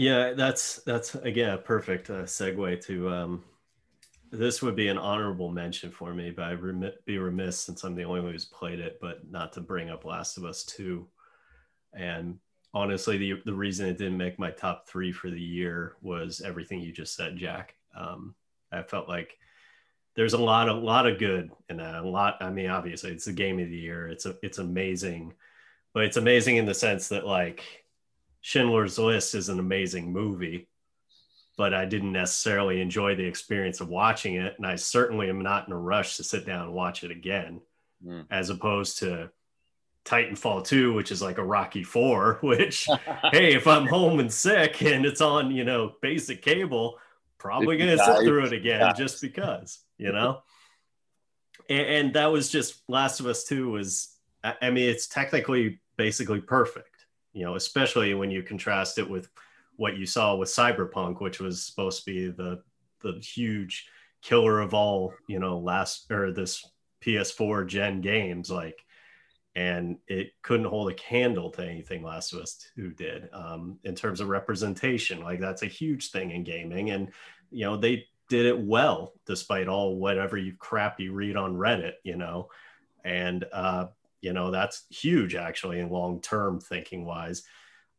Yeah, that's that's again a perfect uh, segue to um, this would be an honorable mention for me, but I'd be remiss since I'm the only one who's played it, but not to bring up Last of Us 2. And honestly, the, the reason it didn't make my top three for the year was everything you just said, Jack. Um, I felt like there's a lot, a lot of good in that. A lot. I mean, obviously, it's the game of the year. It's a, it's amazing, but it's amazing in the sense that like Schindler's List is an amazing movie, but I didn't necessarily enjoy the experience of watching it. And I certainly am not in a rush to sit down and watch it again, mm. as opposed to Titanfall 2, which is like a Rocky 4, which, hey, if I'm home and sick and it's on, you know, basic cable, probably going to sit through it again just because, you know? and, and that was just Last of Us 2 was, I mean, it's technically basically perfect, you know, especially when you contrast it with what you saw with Cyberpunk, which was supposed to be the the huge killer of all, you know, last or this PS4 gen games, like, and it couldn't hold a candle to anything Last of Us 2 did um, in terms of representation. Like, that's a huge thing in gaming, and you know, they did it well despite all whatever you crap you read on Reddit, you know, and uh, you know that's huge actually in long term thinking wise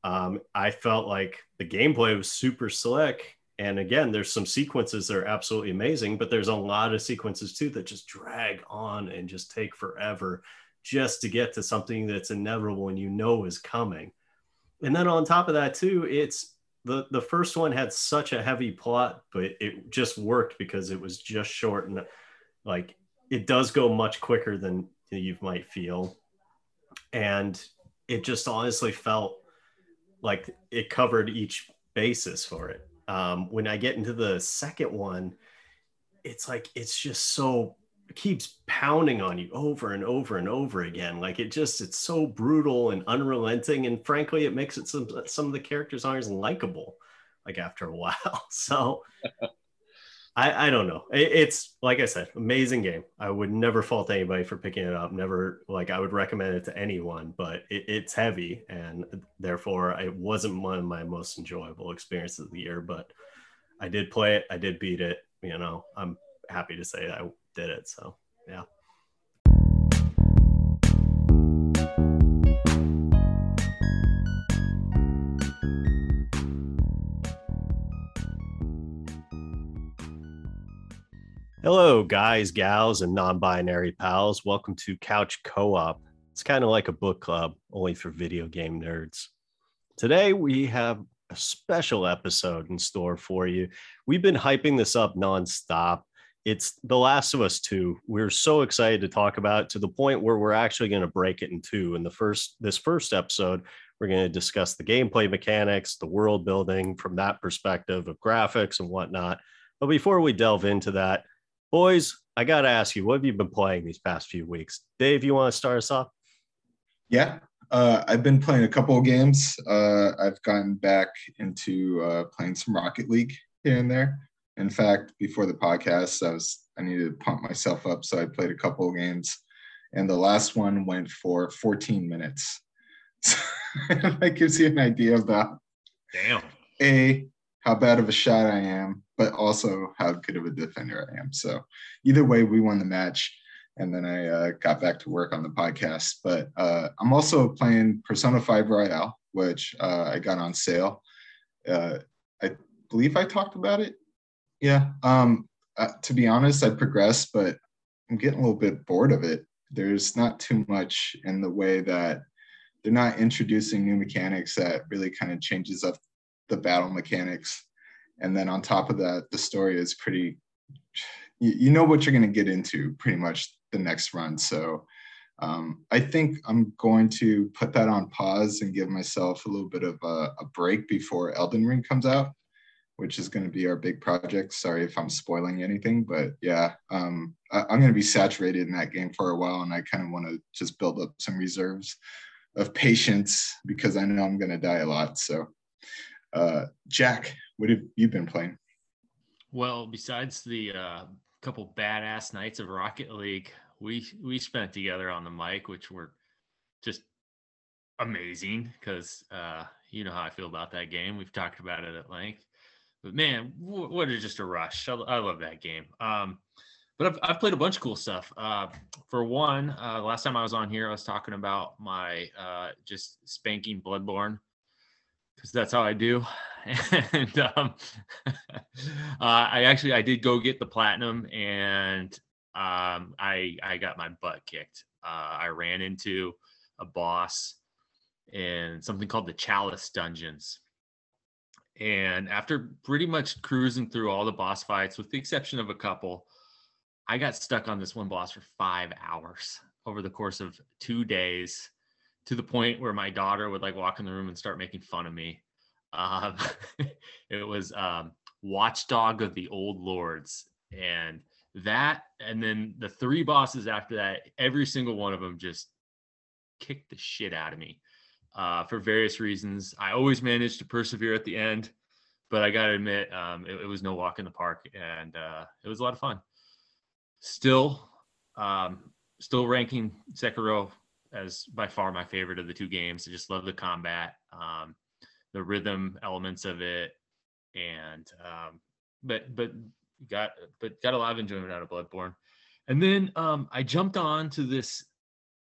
um, I felt like the gameplay was super slick. And again, there's some sequences that are absolutely amazing, but there's a lot of sequences too that just drag on and just take forever just to get to something that's inevitable and you know is coming. And then on top of that too, it's the the first one had such a heavy plot, but it just worked because it was just short and like it does go much quicker than you might feel. And it just honestly felt like it covered each basis for it. Um, when I get into the second one, it's like it's just so it keeps pounding on you over and over and over again. Like it just it's so brutal and unrelenting, and frankly, it makes it some some of the characters aren't as likable. Like after a while, so I, I don't know. It, it's like I said, amazing game. I would never fault anybody for picking it up. Never like I would recommend it to anyone, but it, it's heavy and therefore it wasn't one of my most enjoyable experiences of the year. But I did play it. I did beat it. You know, I'm happy to say I did it. So yeah. Hello, guys, gals, and non binary pals. Welcome to Couch Co op. It's kind of like a book club, only for video game nerds. Today, we have a special episode in store for you. We've been hyping this up nonstop. It's The Last of Us 2. We're so excited to talk about it to the point where we're actually going to break it in two. In the first, this first episode, we're going to discuss the gameplay mechanics, the world building from that perspective of graphics and whatnot. But before we delve into that, Boys, I got to ask you, what have you been playing these past few weeks? Dave, you want to start us off? Yeah, uh, I've been playing a couple of games. Uh, I've gotten back into uh, playing some Rocket League here and there. In fact, before the podcast, I was I needed to pump myself up, so I played a couple of games, and the last one went for 14 minutes. So that gives you an idea of about damn a how bad of a shot I am, but also how good of a defender I am. So either way, we won the match. And then I uh, got back to work on the podcast. But uh, I'm also playing Persona 5 Royal, which uh, I got on sale. Uh, I believe I talked about it. Yeah. Um, uh, to be honest, I progressed, but I'm getting a little bit bored of it. There's not too much in the way that they're not introducing new mechanics that really kind of changes up the battle mechanics. And then on top of that the story is pretty you, you know what you're going to get into pretty much the next run. So um, i think i'm going to put that on pause and give myself a little bit of a, a break before elden ring comes out which is going to be our big project. Sorry if i'm spoiling anything but yeah um, I, i'm going to be saturated in that game for a while and i kind of want to just build up some reserves of patience because i know i'm going to die a lot. So uh, Jack, what have you been playing? Well, besides the uh, couple badass nights of Rocket League, we we spent together on the mic, which were just amazing because uh, You know how I feel about that game. We've talked about it at length. But man, what is just a rush. I, I love that game. Um, but I've, I've played a bunch of cool stuff. Uh, for one, uh, last time I was on here, I was talking about my uh, just spanking Bloodborne because that's how I do. And um, uh, I actually I did go get the platinum, and um, I I got my butt kicked. Uh, I ran into a boss in something called the Chalice Dungeons. And after pretty much cruising through all the boss fights, with the exception of a couple, I got stuck on this one boss for five hours over the course of two days to the point where my daughter would like walk in the room and start making fun of me. Um, it was um, Watchdog of the Old Lords. And that, and then the three bosses after that, every single one of them just kicked the shit out of me uh, for various reasons. I always managed to persevere at the end, but I got to admit, um, it, it, was no walk in the park and uh, it was a lot of fun still um, still ranking Sekiro as by far my favorite of the two games. I just love the combat, um, the rhythm elements of it, and um, but but got but got a lot of enjoyment out of Bloodborne. And then um, I jumped on to this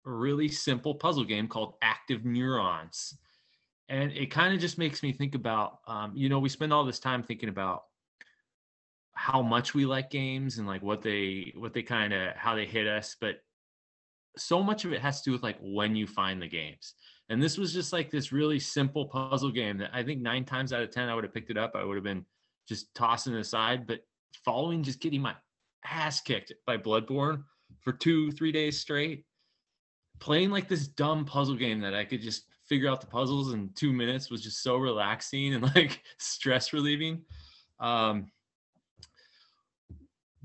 really simple puzzle game called Active Neurons. And it kind of just makes me think about, um, you know, we spend all this time thinking about how much we like games and like what they what they kind of how they hit us but so much of it has to do with like when you find the games. And this was just like this really simple puzzle game that i think nine times out of ten i would have picked it up i would have been just tossing it aside but following just getting my ass kicked by bloodborne for two three days straight playing like this dumb puzzle game that i could just figure out the puzzles in two minutes was just so relaxing and like stress relieving. Um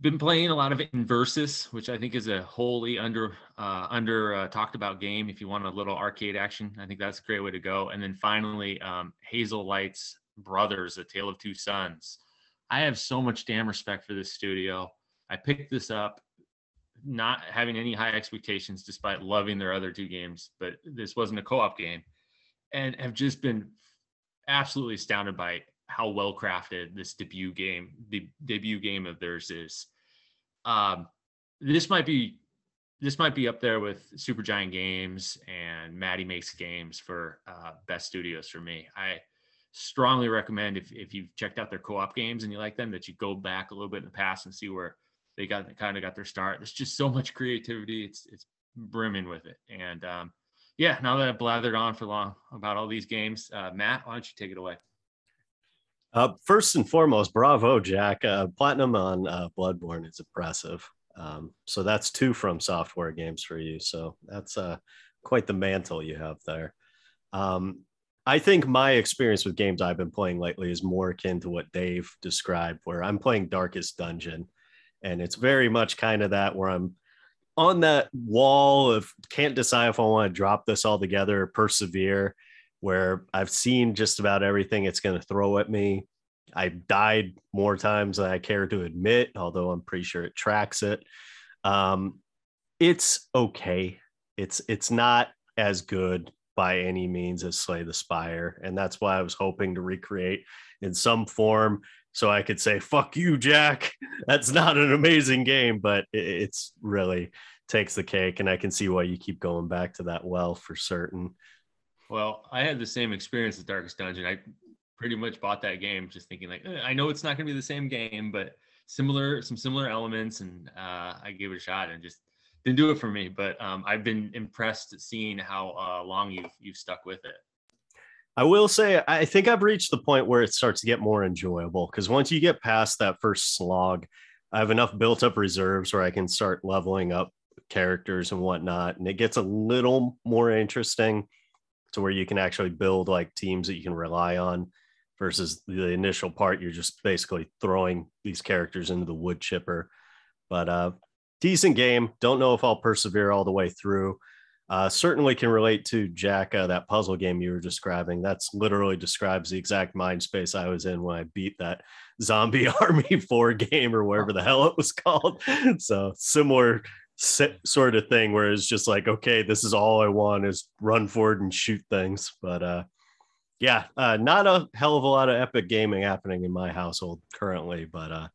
been playing a lot of Inversus, which I think is a wholly under uh, under uh, talked about game. If you want a little arcade action, I think that's a great way to go. And then finally, um, Hazelight's Brothers: A Tale of Two Sons. I have so much damn respect for this studio. I picked this up, not having any high expectations, despite loving their other two games. But this wasn't a co-op game, and have just been absolutely astounded by how well crafted this debut game, the debut game of theirs is. Um, this might be this might be up there with Supergiant Games and Maddy Makes Games for uh, best studios for me. I strongly recommend if if you've checked out their co-op games and you like them, that you go back a little bit in the past and see where they got kind of got their start. There's just so much creativity. It's it's brimming with it. And um, yeah, now that I've blathered on for long about all these games, uh, Matt, why don't you take it away? Uh, first and foremost, bravo, Jack. Uh, platinum on uh, Bloodborne is impressive. Um, so that's two FromSoftware games for you. So that's uh, quite the mantle you have there. Um, I think my experience with games I've been playing lately is more akin to what Dave described, where I'm playing Darkest Dungeon. And it's very much kind of that where I'm on that wall of can't decide if I want to drop this all together or persevere where I've seen just about everything it's going to throw at me. I've died more times than I care to admit, although I'm pretty sure it tracks it. Um, it's okay. It's it's not as good by any means as Slay the Spire, and that's why I was hoping to recreate in some form so I could say "fuck you, Jack." That's not an amazing game, but it's really takes the cake, and I can see why you keep going back to that well for certain. Well, I had the same experience with Darkest Dungeon. I pretty much bought that game just thinking like, eh, I know it's not going to be the same game, but similar, some similar elements, and uh, I gave it a shot and just didn't do it for me. But um, I've been impressed seeing how uh, long you've you've stuck with it. I will say, I think I've reached the point where it starts to get more enjoyable because once you get past that first slog, I have enough built up reserves where I can start leveling up characters and whatnot, and it gets a little more interesting to where you can actually build like teams that you can rely on versus the initial part you're just basically throwing these characters into the wood chipper. But uh decent game. Don't know if i'll persevere all the way through. Uh certainly can relate to jack uh, that puzzle game you were describing. That's literally describes the exact mind space i was in when i beat that zombie army 4 game or whatever the hell it was called. So similar sort of thing where it's just like okay this is all i want is run forward and shoot things but uh yeah, uh, not a hell of a lot of epic gaming happening in my household currently, but uh,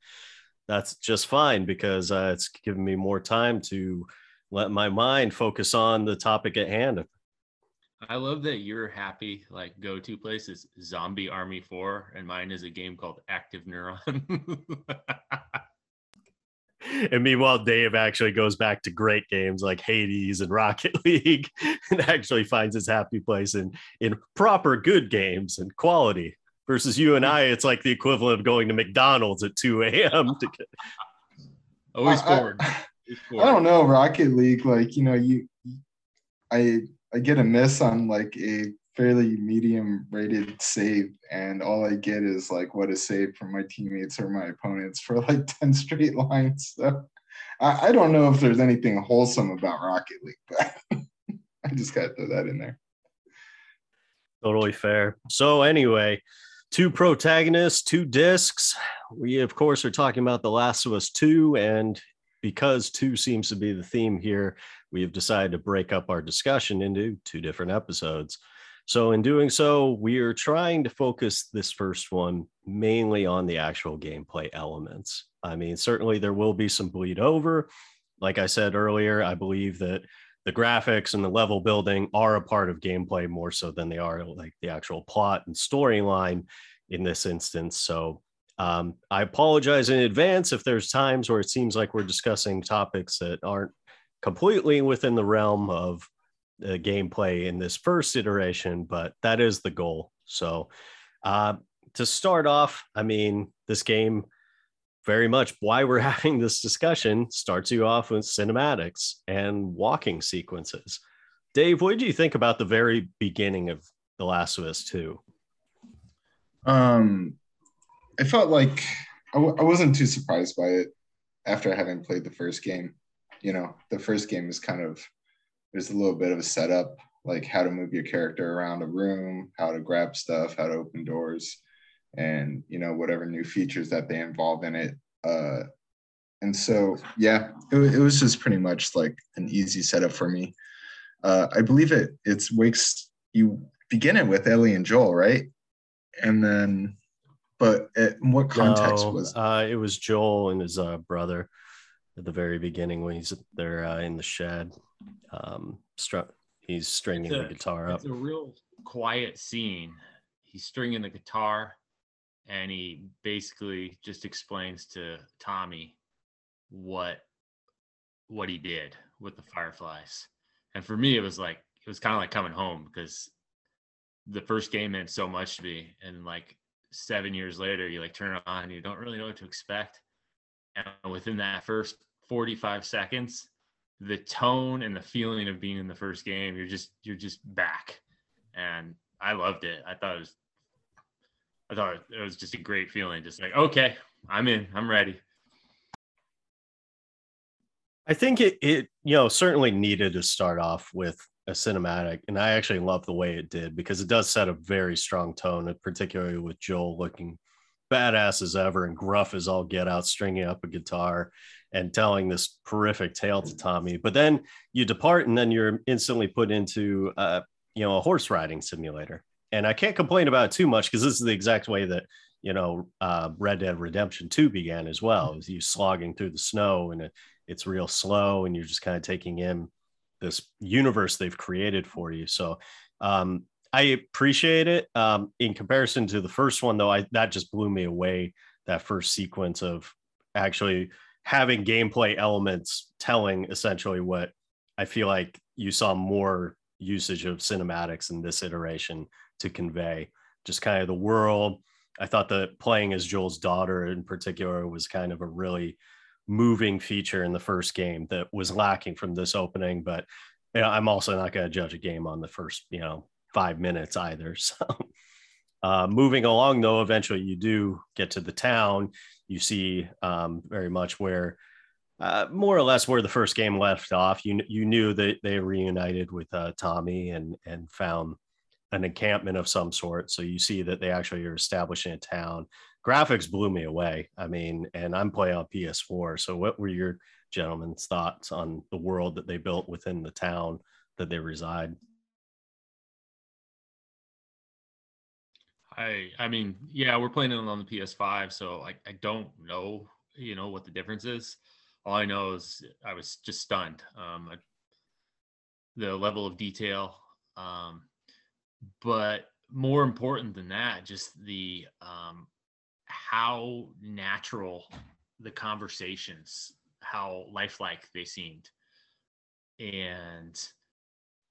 that's just fine because uh, it's giving me more time to let my mind focus on the topic at hand. I love that your happy like go to place is Zombie Army 4, and mine is a game called Active Neuron. and meanwhile, Dave actually goes back to great games like Hades and Rocket League and actually finds his happy place in in proper good games and quality. Versus you and I, it's like the equivalent of going to McDonald's at 2 a.m. to get always forward. I, I don't know, Rocket League, like, you know, you I I get a miss on like a fairly medium rated save and all I get is like what is save from my teammates or my opponents for like 10 straight lines. So I, I don't know if there's anything wholesome about Rocket League, but I just gotta throw that in there. Totally fair. So anyway, two protagonists, two discs. We of course are talking about The Last of Us 2 and because two seems to be the theme here, we have decided to break up our discussion into two different episodes. So, in doing so, we are trying to focus this first one mainly on the actual gameplay elements. I mean, certainly there will be some bleed over. Like I said earlier, I believe that the graphics and the level building are a part of gameplay more so than they are like the actual plot and storyline in this instance. So, um, I apologize in advance if there's times where it seems like we're discussing topics that aren't completely within the realm of the gameplay in this first iteration, but that is the goal. So, uh, to start off, I mean, this game very much why we're having this discussion starts you off with cinematics and walking sequences. Dave, what did you think about the very beginning of The Last of Us 2? Um, I felt like I w- I wasn't too surprised by it after having played the first game. You know, the first game is kind of there's a little bit of a setup, like how to move your character around a room, how to grab stuff, how to open doors, and you know whatever new features that they involve in it. Uh, and so yeah, it, it was just pretty much like an easy setup for me. Uh, I believe it. It's wakes you begin it with Ellie and Joel, right? And then, but it, what context No, was? uh, it was Joel and his uh, brother at the very beginning when he's there uh, in the shed. Um, str- he's stringing It's the guitar up. It's a real quiet scene. He's stringing the guitar and he basically just explains to Tommy what what he did with the fireflies. And for me it was like it was kind of like coming home because the first game meant so much to me and like 7 years later you like turn it on and you don't really know what to expect. And within that first 45 seconds the tone and the feeling of being in the first game you're just you're just back. And i loved it. I thought it was i thought it was just a great feeling just like okay i'm in i'm ready. I think it, it, you know, certainly needed to start off with a cinematic, and I actually love the way it did because it does set a very strong tone, particularly with Joel looking badass as ever and gruff as all get out, stringing up a guitar and telling this horrific tale to Tommy. But then you depart, and then you're instantly put into, uh, you know, a horse riding simulator. And I can't complain about it too much because this is the exact way that you know uh, Red Dead Redemption Two began as well. Is you slogging through the snow and it, it's real slow, and you're just kind of taking in this universe they've created for you. So um, I appreciate it. Um, in comparison to the first one, though, I that just blew me away. That first sequence of actually having gameplay elements telling essentially what I feel like you saw more usage of cinematics in this iteration to convey just kind of the world. I thought that playing as Joel's daughter in particular was kind of a really moving feature in the first game that was lacking from this opening. But you know, I'm also not going to judge a game on the first, you know, five minutes either. So, uh, moving along though, eventually you do get to the town. You see um, very much where, uh, more or less, where the first game left off. You you knew that they reunited with uh, Tommy and and found an encampment of some sort. So you see that they actually are establishing a town. Graphics blew me away. I mean, and I'm playing on PS4. So what were your gentlemen's thoughts on the world that they built within the town that they reside? I I mean, yeah, we're playing it on the PS5, so I, I don't know, you know, what the difference is. All I know is I was just stunned. Um, I, the level of detail, um, but more important than that, just the um, how natural the conversations, how lifelike they seemed, and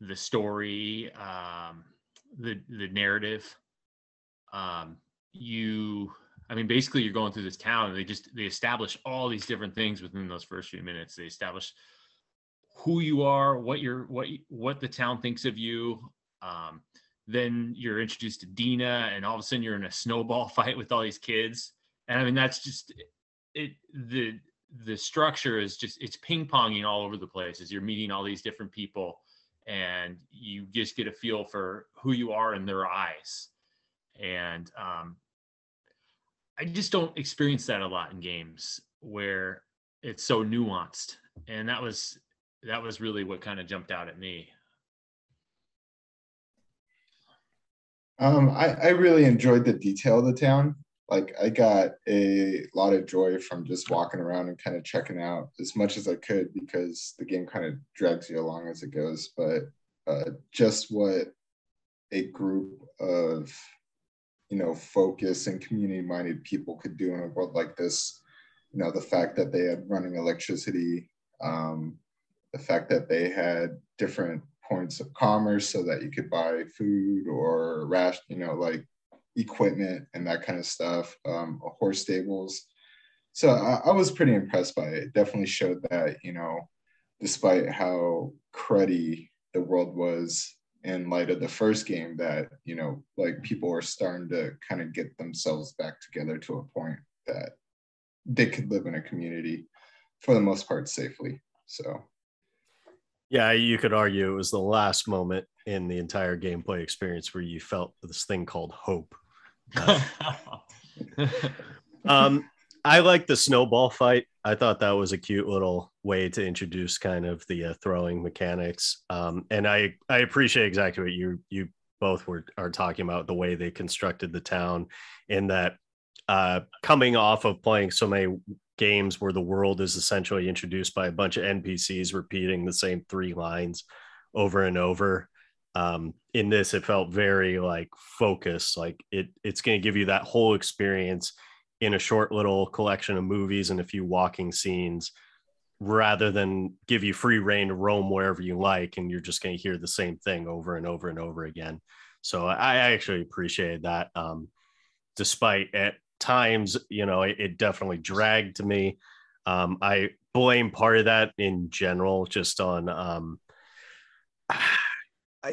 the story, um, the the narrative. Um, you, I mean, basically, you're going through this town, and they just they establish all these different things within those first few minutes. They establish who you are, what you're, what what the town thinks of you. Um, then you're introduced to Dina, and all of a sudden you're in a snowball fight with all these kids. And I mean, that's just it. The the structure is just it's ping ponging all over the place as you're meeting all these different people, and you just get a feel for who you are in their eyes. And um, I just don't experience that a lot in games where it's so nuanced. And that was that was really what kind of jumped out at me. Um, I, I really enjoyed the detail of the town. Like I got a lot of joy from just walking around and kind of checking out as much as I could because the game kind of drags you along as it goes. But uh, just what a group of you know focus and community minded people could do in a world like this you know the fact that they had running electricity um, the fact that they had different points of commerce so that you could buy food or ration, you know, like equipment and that kind of stuff, um, horse stables. So I, I, was pretty impressed by it. it. Definitely showed that, you know, despite how cruddy the world was in light of the first game, that, you know, like people were starting to kind of get themselves back together to a point that they could live in a community for the most part safely. So yeah, you could argue it was the last moment in the entire gameplay experience where you felt this thing called hope. um, I like the snowball fight. I thought that was a cute little way to introduce kind of the uh, throwing mechanics. Um, and I I appreciate exactly what you you both were are talking about the way they constructed the town in that uh, coming off of playing so many games where the world is essentially introduced by a bunch of NPCs repeating the same three lines over and over. Um, in this, it felt very like focused, like it it's going to give you that whole experience in a short little collection of movies and a few walking scenes rather than give you free reign to roam wherever you like and you're just going to hear the same thing over and over and over again so i, actually appreciated that um, despite at times, you know, it, it definitely dragged to me. Um, I blame part of that in general just on um,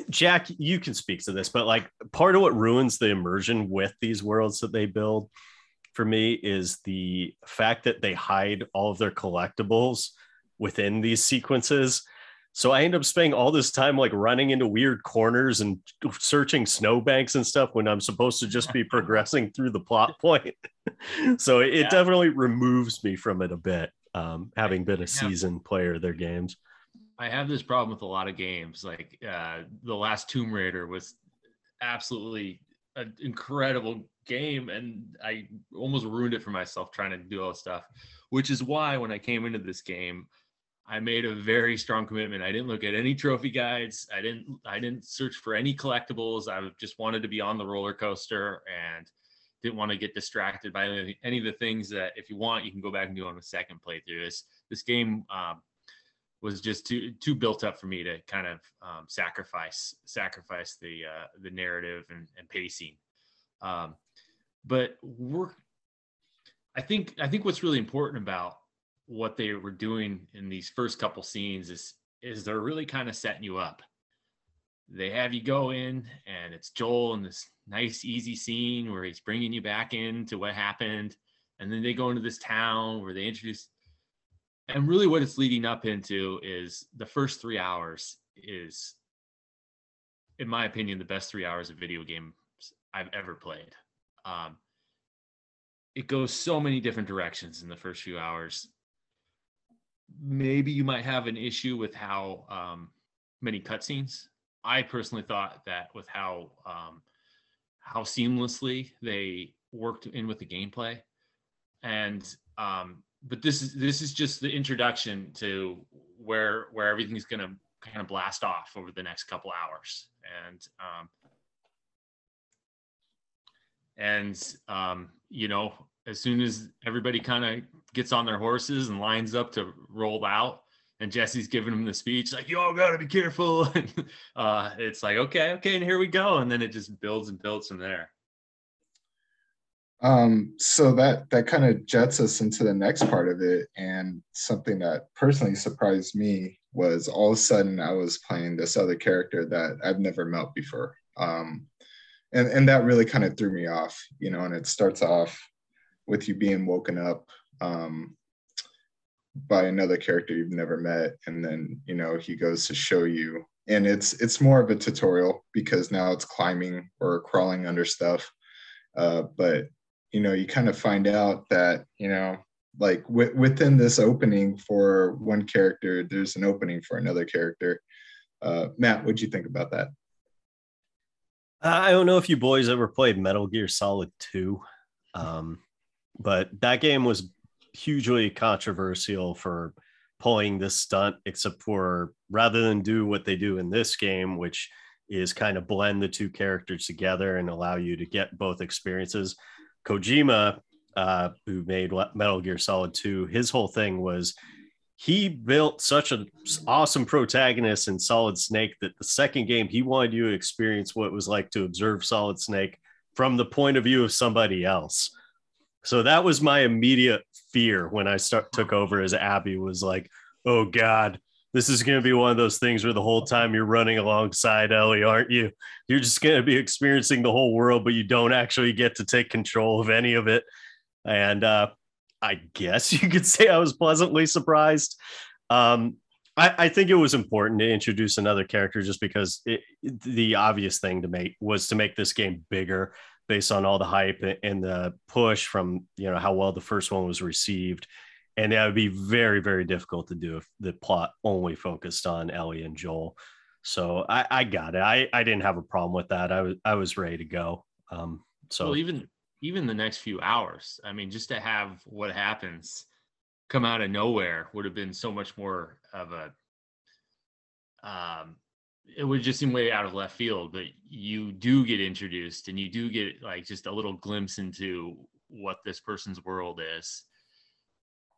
Jack, you can speak to this, but like part of what ruins the immersion with these worlds that they build for me is the fact that they hide all of their collectibles within these sequences. So I end up spending all this time like running into weird corners and searching snowbanks and stuff when I'm supposed to just be progressing through the plot point. so it, yeah. definitely removes me from it a bit, um, having been a seasoned player of their games. I have this problem with a lot of games. Like uh, the last Tomb Raider was absolutely an incredible game, and I almost ruined it for myself trying to do all this stuff. Which is why when I came into this game, I made a very strong commitment. I didn't look at any trophy guides. I didn't I didn't search for any collectibles. I just wanted to be on the roller coaster and didn't want to get distracted by any, of the things that if you want you can go back and do on a second playthrough. This this game um, was just too too built up for me to kind of um, sacrifice sacrifice the uh, the narrative and, and pacing. Um, but we're I think I think what's really important about what they were doing in these first couple scenes is is they're really kind of setting you up. They have you go in, and it's Joel in this nice, easy scene where he's bringing you back into what happened, and then they go into this town where they introduce. And really, what it's leading up into is the first three hours is, in my opinion, the best three hours of video games I've ever played. Um, it goes so many different directions in the first few hours. Maybe you might have an issue with how um, many cutscenes. I personally thought that with how um, how seamlessly they worked in with the gameplay, and um, but this is this is just the introduction to where where everything's going to kind of blast off over the next couple hours, and um, and um, you know as soon as everybody kind of gets on their horses and lines up to roll out and jesse's giving him the speech like you all gotta be careful. Uh, it's like okay okay and here we go. And then it just builds and builds from there. Um, so that that kind of jets us into the next part of it. And something that personally surprised me was all of a sudden i was playing this other character that i've never met before. Um, and and that really kind of threw me off you know and it starts off with you being woken up um, by another character you've never met. And then you know he goes to show you and it's it's more of a tutorial because now it's climbing or crawling under stuff. Uh, but you know you kind of find out that you know like w- within this opening for one character there's an opening for another character. Uh, matt what'd you think about that i don't know if you boys ever played metal gear solid 2 um, but that game was hugely controversial for pulling this stunt, except for rather than do what they do in this game, which is kind of blend the two characters together and allow you to get both experiences. Kojima, uh, who made Metal Gear Solid 2, his whole thing was he built such an awesome protagonist in Solid Snake that the second game he wanted you to experience what it was like to observe Solid Snake from the point of view of somebody else. So that was my immediate fear when I start took over as Abby was like, "Oh God, this is going to be one of those things where the whole time you're running alongside Ellie, aren't you? You're just going to be experiencing the whole world, but you don't actually get to take control of any of it." And uh, I guess you could say I was pleasantly surprised. Um, I, I, think it was important to introduce another character just because it, the obvious thing to make was to make this game bigger based on all the hype and the push from you know how well the first one was received. And that would be very very difficult to do if the plot only focused on ellie and joel. So i i got it. I i didn't have a problem with that. I was i was ready to go. Um so well, even even the next few hours i mean just to have what happens come out of nowhere would have been so much more of a um it would just seem way out of left field, but you do get introduced and you do get like just a little glimpse into what this person's world is.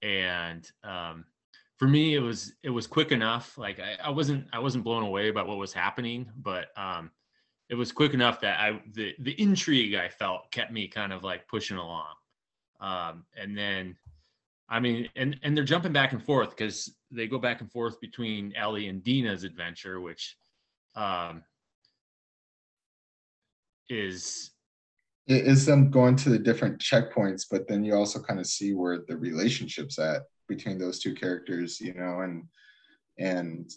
And um, for me, it was it was quick enough. Like I, I wasn't I wasn't blown away about what was happening, but um, it was quick enough that I the the intrigue I felt kept me kind of like pushing along. Um, and then I mean, and and they're jumping back and forth because they go back and forth between Ellie and Dina's adventure, which um, is is them going to the different checkpoints, but then you also kind of see where the relationships at between those two characters, you know, and and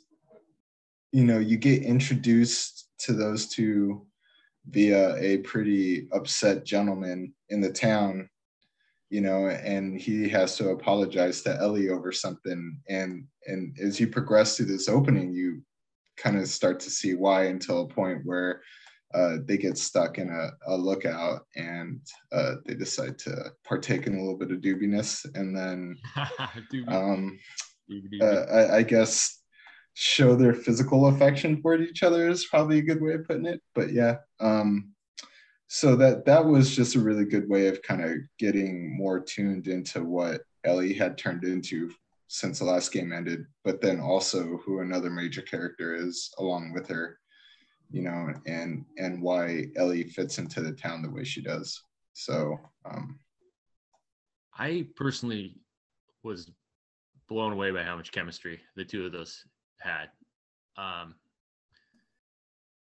you know you get introduced to those two via a pretty upset gentleman in the town you know and he has to apologize to ellie over something. And and as you progress through this opening you kind of start to see why until a point where uh, they get stuck in a, a lookout and uh, they decide to partake in a little bit of dubiness. And then um, uh, I, I, guess show their physical affection for each other is probably a good way of putting it but yeah um, so that that was just a really good way of kind of getting more tuned into what ellie had turned into since the last game ended, but then also who another major character is along with her, you know, and and why Ellie fits into the town the way she does. So um I personally was blown away by how much chemistry the two of those had. Um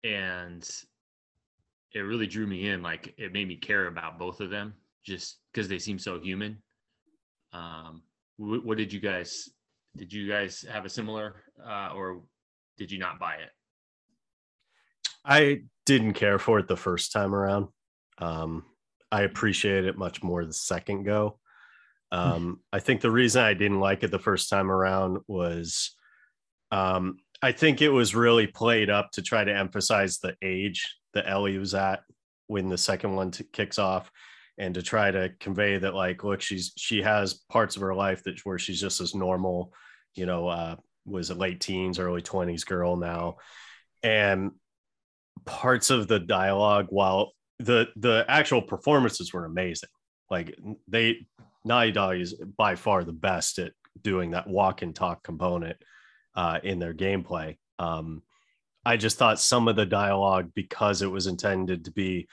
and it really drew me in like it made me care about both of them just because they seem so human. Um what did you guys did you guys have a similar uh, or did you not buy it? I didn't care for it the first time around. Um, i appreciated it much more the second go. Um, i think the reason i didn't like it the first time around was um, i think it was really played up to try to emphasize the age that ellie was at when the second one t- kicks off and to try to convey that like look she's she has parts of her life that where she's just as normal you know uh was a late teens early 20s girl now. And parts of the dialogue while the the actual performances were amazing. Like they Naughty Dog is by far the best at doing that walk and talk component uh, in their gameplay. Um, I just thought some of the dialogue, because it was intended to be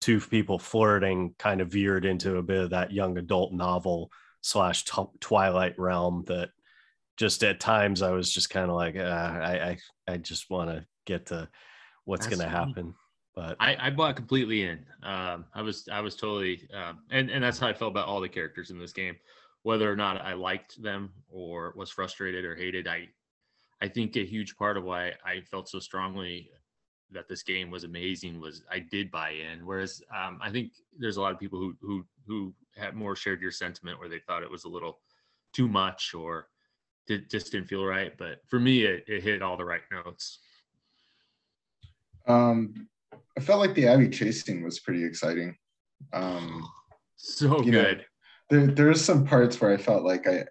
two people flirting, kind of veered into a bit of that young adult novel slash t- Twilight realm. That just at times I was just kind of like, uh, I, I, I just want to get to what's going to happen. But I, I bought completely in. Um, I was I was totally um, and and that's how I felt about all the characters in this game, whether or not I liked them or was frustrated or hated. I I think a huge part of why I felt so strongly that this game was amazing was I did buy in. Whereas um, I think there's a lot of people who who who had more shared your sentiment where they thought it was a little too much or did, just didn't feel right. But for me, it, it hit all the right notes. Um, I felt like the Abby chasing was pretty exciting. Um, so good. Know, there there's some parts where I felt like I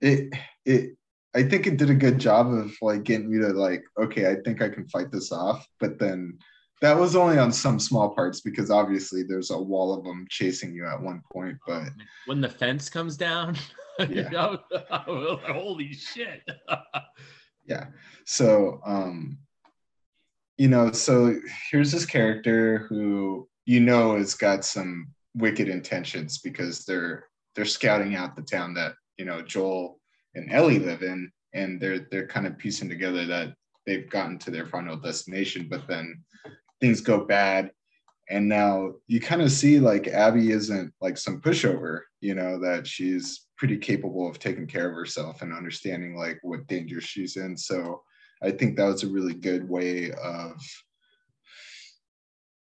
it it I think it did a good job of like getting me to like okay I think I can fight this off, but then that was only on some small parts because obviously there's a wall of them chasing you at one point. But when the fence comes down, yeah. holy shit. yeah. So um you know, so here's this character who you know has got some wicked intentions because they're they're scouting out the town that you know Joel and Ellie live in, and they're they're kind of piecing together that they've gotten to their final destination, but then things go bad, and now you kind of see like Abby isn't like some pushover, you know, that she's pretty capable of taking care of herself and understanding like what danger she's in. So I think that was a really good way of,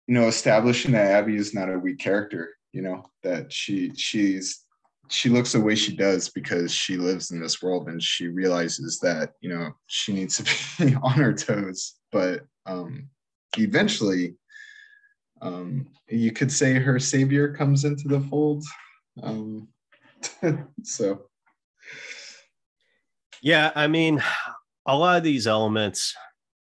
you know, establishing that Abby is not a weak character. You know that she she's she looks the way she does because she lives in this world and she realizes that you know she needs to be on her toes. But um, eventually, um, you could say her savior comes into the fold. Um, so yeah, I mean, a lot of these elements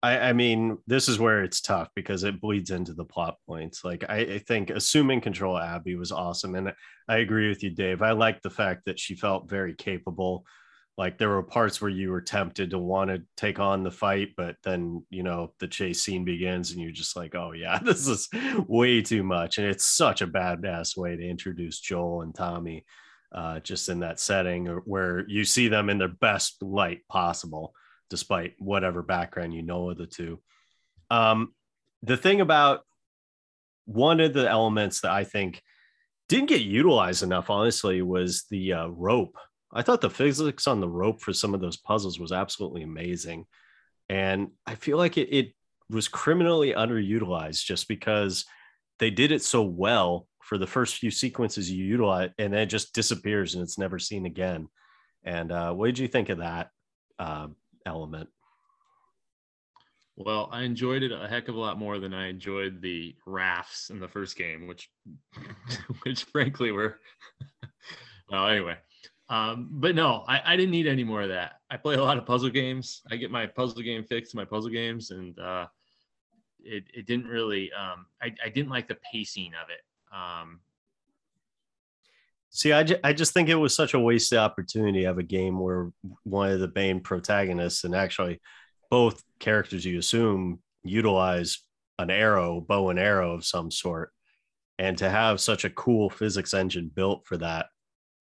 I, I, mean, this is where it's tough because it bleeds into the plot points. Like, I, I, think assuming control Abby was awesome. And I agree with you, Dave. I like the fact that she felt very capable. Like, there were parts where you were tempted to want to take on the fight, but then, you know, the chase scene begins and you're just like, oh, yeah, this is way too much. And it's such a badass way to introduce Joel and Tommy uh, just in that setting where you see them in their best light possible despite whatever background you know of the two. Um, the thing about one of the elements that I think didn't get utilized enough, honestly, was the uh, rope. I thought the physics on the rope for some of those puzzles was absolutely amazing. And I feel like it, it was criminally underutilized just because they did it so well for the first few sequences you utilize, and then it just disappears and it's never seen again. And uh, what did you think of that uh, element? Well, I enjoyed it a heck of a lot more than I enjoyed the rafts in the first game, which, which frankly were. well, anyway, um, but no, I, I didn't need any more of that. I play a lot of puzzle games. I get my puzzle game fixed, my puzzle games, and uh, it it didn't really. Um, I I didn't like the pacing of it. Um, See, I, ju- I just think it was such a wasted opportunity to have a game where one of the main protagonists and actually both characters you assume utilize an arrow, bow and arrow of some sort. And to have such a cool physics engine built for that,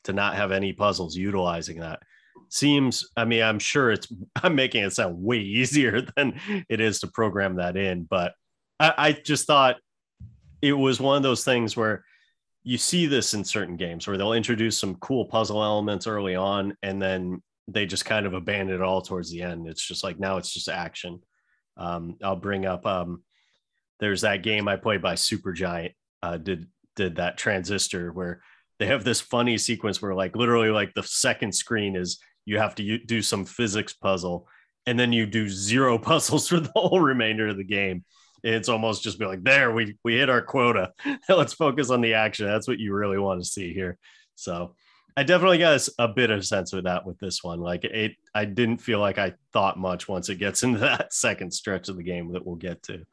to not have any puzzles utilizing that seems, I mean, I'm sure it's, I'm making it sound way easier than it is to program that in. But I, I just thought it was one of those things where you see this in certain games where they'll introduce some cool puzzle elements early on and then they just kind of abandon it all towards the end. It's just like now it's just action. Um, I'll bring up um, there's that game I played by Supergiant uh, did did that transistor where they have this funny sequence where like literally like the second screen is you have to do some physics puzzle and then you do zero puzzles for the whole remainder of the game it's almost just be like, there, we we hit our quota. Let's focus on the action. That's what you really want to see here. So I definitely got a bit of sense of that with this one. Like it, I didn't feel like I thought much once it gets into that second stretch of the game that we'll get to.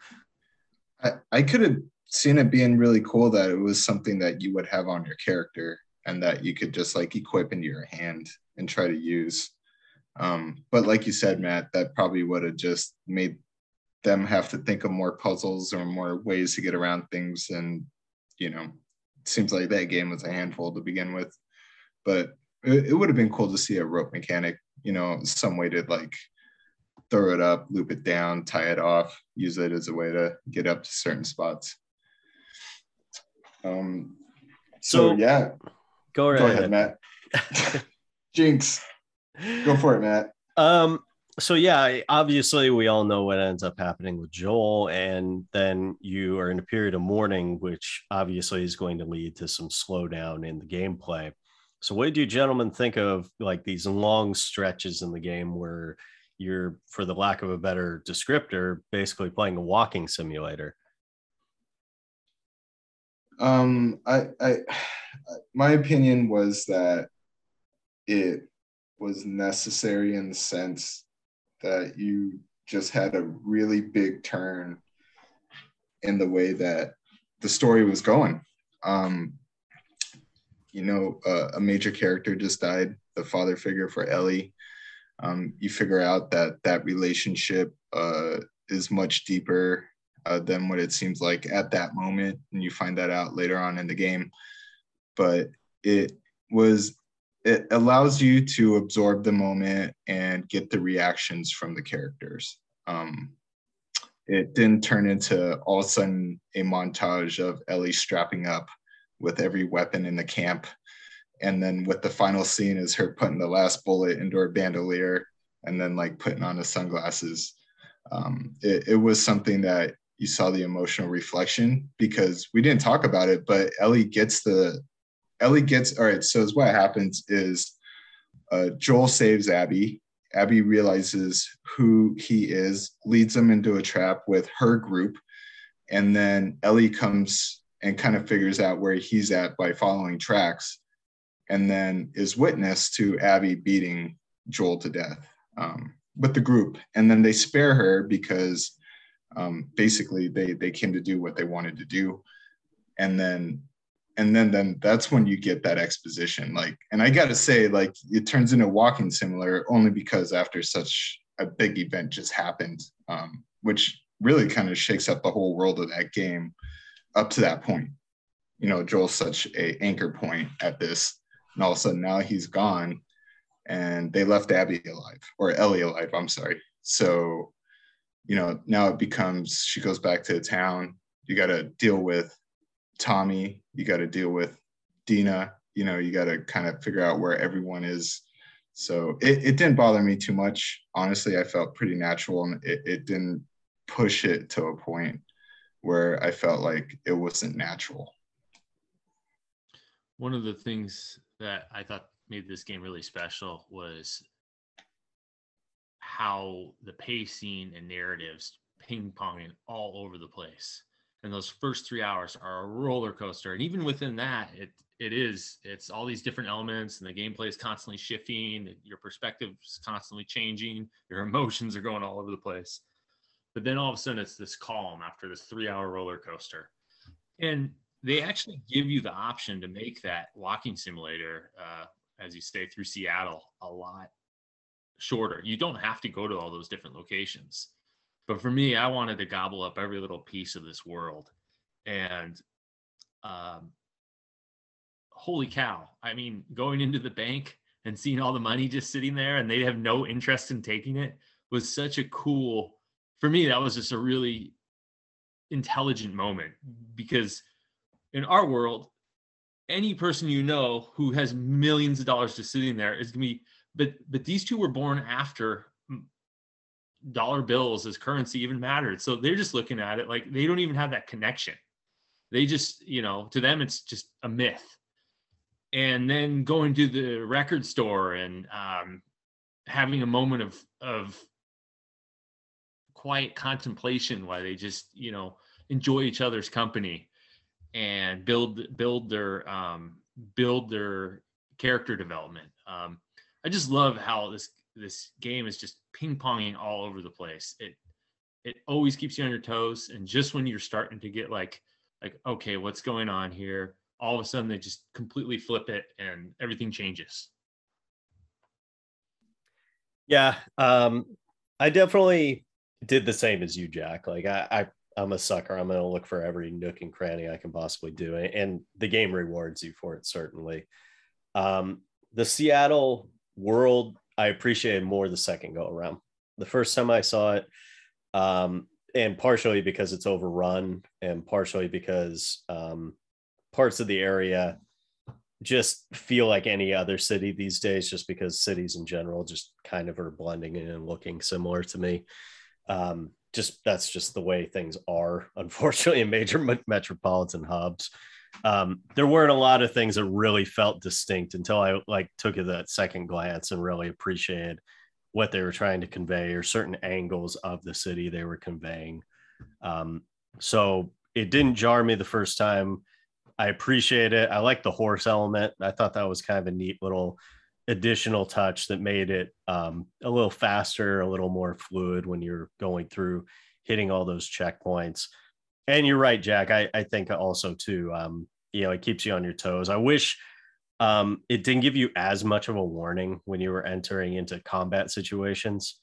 I, I could have seen it being really cool that it was something that you would have on your character and that you could just like equip into your hand and try to use. Um, but like you said, Matt, that probably would have just made them have to think of more puzzles or more ways to get around things. And, you know, it seems like that game was a handful to begin with. But it, it would have been cool to see a rope mechanic, you know, some way to like throw it up, loop it down, tie it off, use it as a way to get up to certain spots. Um, so, so yeah, go, right go ahead, Matt. Jinx, go for it, Matt. Um, so yeah, obviously we all know what ends up happening with Joel, and then you are in a period of mourning, which obviously is going to lead to some slowdown in the gameplay. So, what do you gentlemen think of like these long stretches in the game where you're, for the lack of a better descriptor, basically playing a walking simulator? Um, I, I, my opinion was that it was necessary in the sense that you just had a really big turn in the way that the story was going. Um, you know, uh, a major character just died, the father figure for Ellie. Um, you figure out that that relationship uh, is much deeper uh, than what it seems like at that moment, and you find that out later on in the game. But it was it allows you to absorb the moment and get the reactions from the characters. Um, it didn't turn into all of a sudden a montage of Ellie strapping up with every weapon in the camp. And then with the final scene is her putting the last bullet into her bandolier and then like putting on the sunglasses. Um, it, it was something that you saw the emotional reflection because we didn't talk about it, but Ellie gets the Ellie gets all right. So what happens is uh, Joel saves Abby. Abby realizes who he is, leads him into a trap with her group, and then Ellie comes and kind of figures out where he's at by following tracks, and then is witness to Abby beating Joel to death um, with the group, and then they spare her because um, basically they they came to do what they wanted to do, and then and then then that's when you get that exposition like and i gotta say like it turns into walking simulator only because after such a big event just happened um, which really kind of shakes up the whole world of that game up to that point. You know joel's such a anchor point at this and all of a sudden now he's gone and they left abby alive or ellie alive i'm sorry. So you know now it becomes she goes back to town. You got to deal with Tommy, you got to deal with Dina, you know, you got to kind of figure out where everyone is. So it, it didn't bother me too much. Honestly, I felt pretty natural and it, it didn't push it to a point where I felt like it wasn't natural. One of the things that I thought made this game really special was how the pacing and narratives ping ponging all over the place and those first three hours are a roller coaster. And even within that it it is it's all these different elements and the gameplay is constantly shifting your perspective is constantly changing your emotions are going all over the place. But then all of a sudden it's this calm after this three hour roller coaster. And they actually give you the option to make that walking simulator uh, as you stay through seattle a lot shorter. You don't have to go to all those different locations but for me, I wanted to gobble up every little piece of this world. And um, holy cow. I mean, going into the bank and seeing all the money just sitting there and they have no interest in taking it was such a cool, for me, that was just a really intelligent moment because in our world, any person you know who has millions of dollars just sitting there is going to be, but, but these two were born after dollar bills as currency even mattered. So they're just looking at it like they don't even have that connection. They just, you know, to them it's just a myth. And then going to the record store and um, having a moment of of quiet contemplation while they just you know enjoy each other's company and build build their um, build their character development. Um, I just love how this this game is just ping ponging all over the place. It it always keeps you on your toes, and just when you're starting to get like like okay, what's going on here? All of a sudden, they just completely flip it, and everything changes. Yeah, um, I definitely did the same as you, Jack. Like I, I I'm a sucker. I'm going to look for every nook and cranny I can possibly do, and the game rewards you for it certainly. Um, the Seattle world, I appreciated more the second go around. The first time I saw it, um, and partially because it's overrun, and partially because um, parts of the area just feel like any other city these days, just because cities in general just kind of are blending in and looking similar to me. Um, just that's just the way things are, unfortunately, in major metropolitan hubs. Um, there weren't a lot of things that really felt distinct until I like took it that second glance and really appreciated what they were trying to convey or certain angles of the city they were conveying. Um, so it didn't jar me the first time. I appreciate it. I like the horse element. I thought that was kind of a neat little additional touch that made it um, a little faster, a little more fluid when you're going through hitting all those checkpoints. And you're right, Jack. I, I think also too, um, you know, it keeps you on your toes. I wish um, it didn't give you as much of a warning when you were entering into combat situations,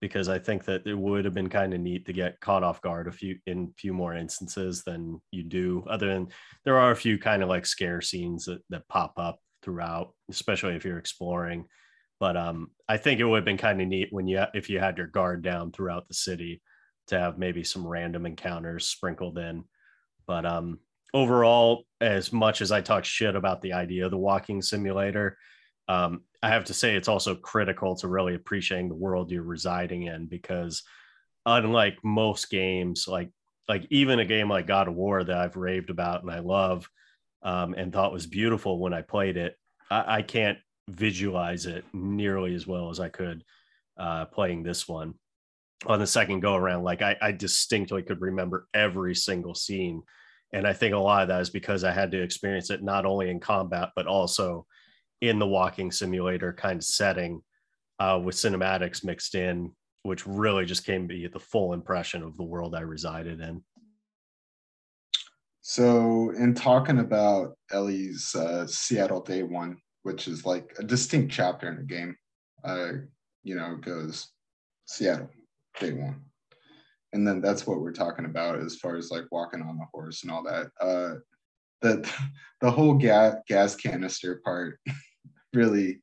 because I think that it would have been kind of neat to get caught off guard a few in few more instances than you do. Other than there are a few kind of like scare scenes that, that pop up throughout, especially if you're exploring. But um, I think it would have been kind of neat when you if you had your guard down throughout the city to have maybe some random encounters sprinkled in. But um, overall, as much as I talk shit about the idea of the walking simulator, um, I have to say it's also critical to really appreciating the world you're residing in because unlike most games, like like even a game like God of War that I've raved about and I love, um, and thought was beautiful when I played it. I, I, can't visualize it nearly as well as I could uh, playing this one on the second go around. Like I, I distinctly could remember every single scene. And I think a lot of that is because I had to experience it not only in combat, but also in the walking simulator kind of setting uh, with cinematics mixed in, which really just came to be the full impression of the world I resided in. So, in talking about Ellie's uh, Seattle Day One, which is like a distinct chapter in the game, uh, you know, goes Seattle Day One, and then that's what we're talking about as far as like walking on the horse and all that. Uh, the the whole gas gas canister part really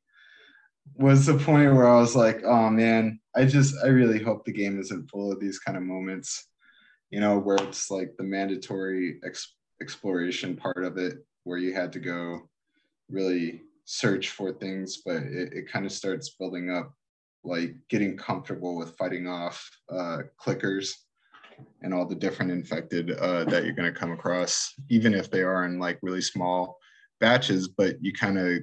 was the point where I was like, oh man, I just I really hope the game isn't full of these kind of moments you know, where it's like the mandatory ex- exploration part of it, where you had to go really search for things, but it, it kind of starts building up, like getting comfortable with fighting off uh, clickers and all the different infected uh, that you're going to come across, even if they are in like really small batches. But you kind of,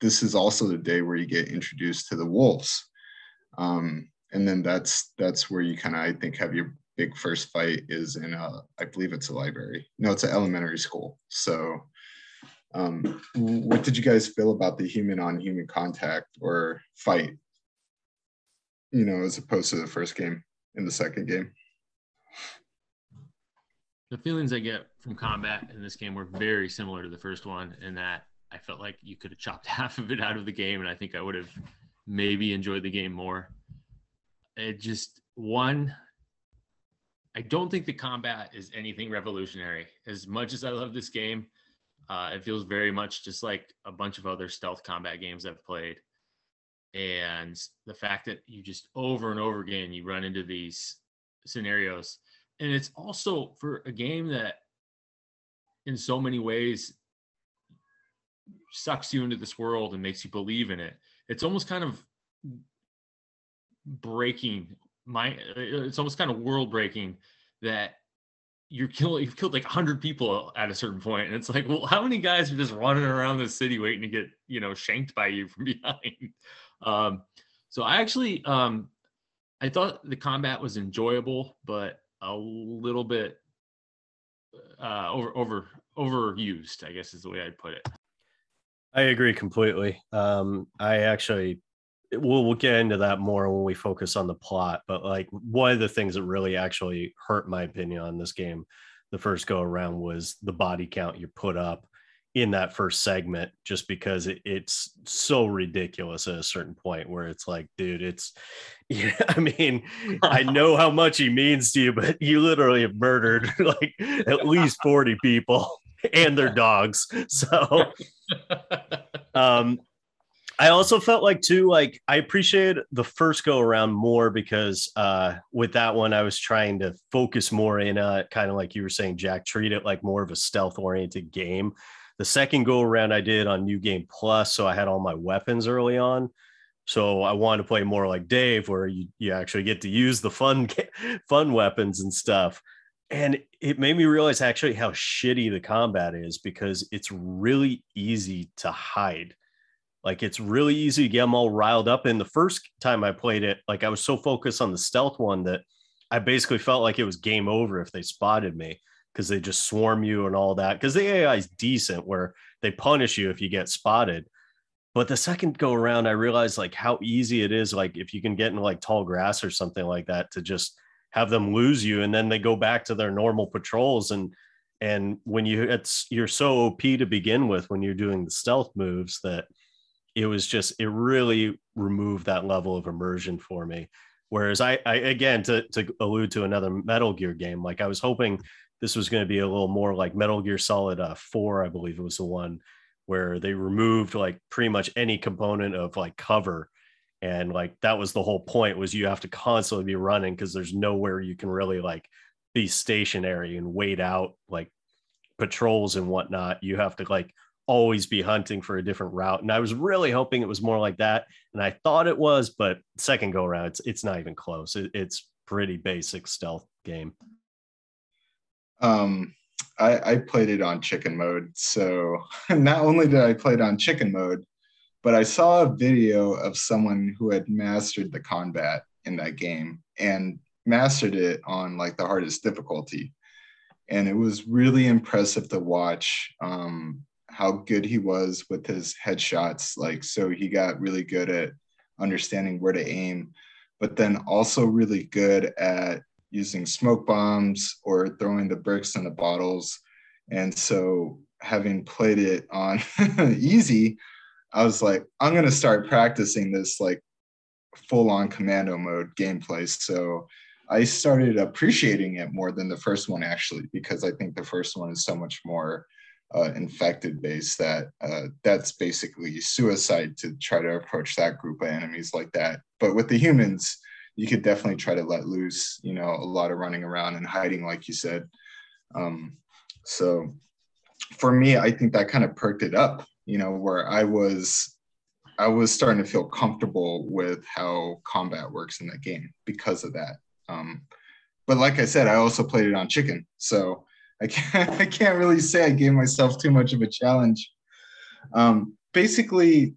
this is also the day where you get introduced to the wolves. Um, and then that's that's where you kind of I think have your big first fight is in a, I believe it's a library. No, it's an elementary school. So, um, what did you guys feel about the human on human contact or fight? You know, as opposed to the first game in the second game. The feelings I get from combat in this game were very similar to the first one, in that I felt like you could have chopped half of it out of the game, and I think I would have maybe enjoyed the game more. It just one I don't think the combat is anything revolutionary. As much as I love this game, uh, it feels very much just like a bunch of other stealth combat games I've played. And the fact that you just over and over again you run into these scenarios, and it's also for a game that, in so many ways, sucks you into this world and makes you believe in it. It's almost kind of breaking my it's almost kind of world breaking that you're killing you've killed like 100 people at a certain point and it's like well how many guys are just running around the city waiting to get you know shanked by you from behind um so i actually um I thought the combat was enjoyable, but a little bit uh, over over overused. I guess is the way I'd put it. I agree completely. Um, I actually we'll we'll get into that more when we focus on the plot. But like one of the things that really actually hurt my opinion on this game, the first go around was the body count you put up in that first segment, just because it, it's so ridiculous at a certain point where it's like, dude, it's. Yeah, I mean, I know how much he means to you, but you literally have murdered like at least forty people and their dogs. So, um, I also felt like too, like I appreciated the first go around more because uh with that one I was trying to focus more in uh kind of like you were saying, Jack, treat it like more of a stealth oriented game. The second go around I did on New Game Plus, so I had all my weapons early on. So I wanted to play more like Dave, where you, you actually get to use the fun fun weapons and stuff. And it made me realize actually how shitty the combat is because it's really easy to hide like it's really easy to get them all riled up. And the first time I played it, like I was so focused on the stealth one that I basically felt like it was game over if they spotted me because they just swarm you and all that. Because the AI is decent where they punish you if you get spotted. But the second go around, I realized like how easy it is. Like if you can get into like tall grass or something like that to just have them lose you, and then they go back to their normal patrols. And and when you it's you're so OP to begin with when you're doing the stealth moves that it was just it really removed that level of immersion for me whereas i, I again to, to allude to another metal gear game like i was hoping this was going to be a little more like metal gear solid uh, 4 i believe it was the one where they removed like pretty much any component of like cover and like that was the whole point was you have to constantly be running because there's nowhere you can really like be stationary and wait out like patrols and whatnot you have to like always be hunting for a different route. And I was really hoping it was more like that. And I thought it was, but second go around, it's it's not even close. It, it's pretty basic stealth game. Um, I, I played it on chicken mode. So not only did I play it on chicken mode, but I saw a video of someone who had mastered the combat in that game and mastered it on like the hardest difficulty. And it was really impressive to watch. Um, how good he was with his headshots. Like, so he got really good at understanding where to aim, but then also really good at using smoke bombs or throwing the bricks in the bottles. And so, having played it on easy, I was like, I'm going to start practicing this like full on commando mode gameplay. So, I started appreciating it more than the first one actually, because I think the first one is so much more uh, infected base that uh, that's basically suicide to try to approach that group of enemies like that but with the humans you could definitely try to let loose you know a lot of running around and hiding like you said um, so for me i think that kind of perked it up you know where i was i was starting to feel comfortable with how combat works in that game because of that um, but like i said i also played it on chicken so I can't, I can't really say I gave myself too much of a challenge. Um, basically,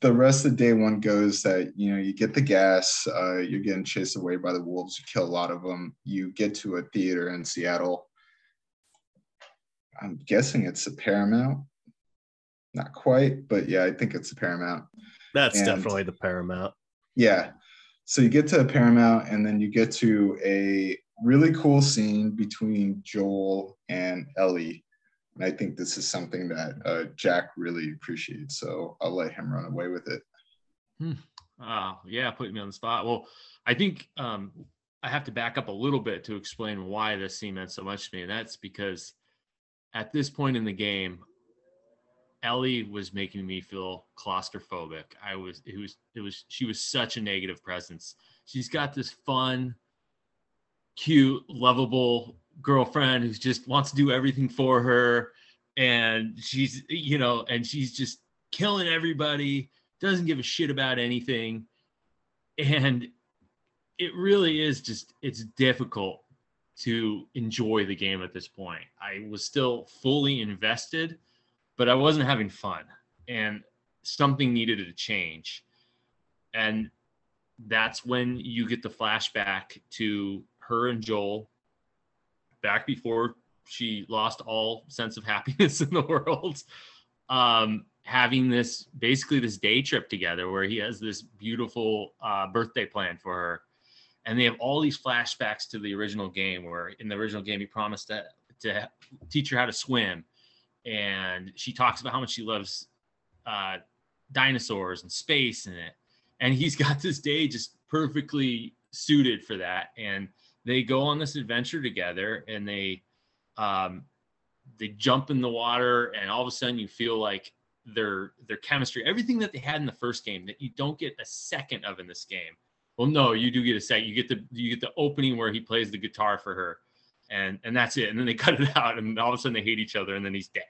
the rest of day one goes that you know you get the gas, uh, you're getting chased away by the wolves, you kill a lot of them. You get to a theater in Seattle. I'm guessing it's a Paramount. Not quite, but yeah, I think it's a Paramount. That's and, definitely the Paramount. Yeah. So you get to a Paramount, and then you get to a really cool scene between Joel and Ellie. And I think this is something that uh, Jack really appreciates. So I'll let him run away with it. Hmm. Uh, yeah, putting me on the spot. Well, I think um, I have to back up a little bit to explain why this scene meant so much to me. And that's because at this point in the game, Ellie was making me feel claustrophobic. I was, it was, it was, she was such a negative presence. She's got this fun, cute, lovable girlfriend who just wants to do everything for her. And she's, you know, and she's just killing everybody, doesn't give a shit about anything. And it really is just, it's difficult to enjoy the game at this point. I was still fully invested, but I wasn't having fun. And something needed to change. And that's when you get the flashback to her and Joel back before she lost all sense of happiness in the world. Um, having this basically this day trip together where he has this beautiful uh, birthday plan for her. And they have all these flashbacks to the original game where in the original game he promised to, to teach her how to swim. And she talks about how much she loves uh, dinosaurs and space in it. And he's got this day just perfectly suited for that. And they go on this adventure together and they um, they jump in the water and all of a sudden you feel like their their chemistry everything that they had in the first game that you don't get a second of in this game. Well no you do get a second you get the you get the opening where he plays the guitar for her and and that's it. And then they cut it out and all of a sudden they hate each other and then he's dead.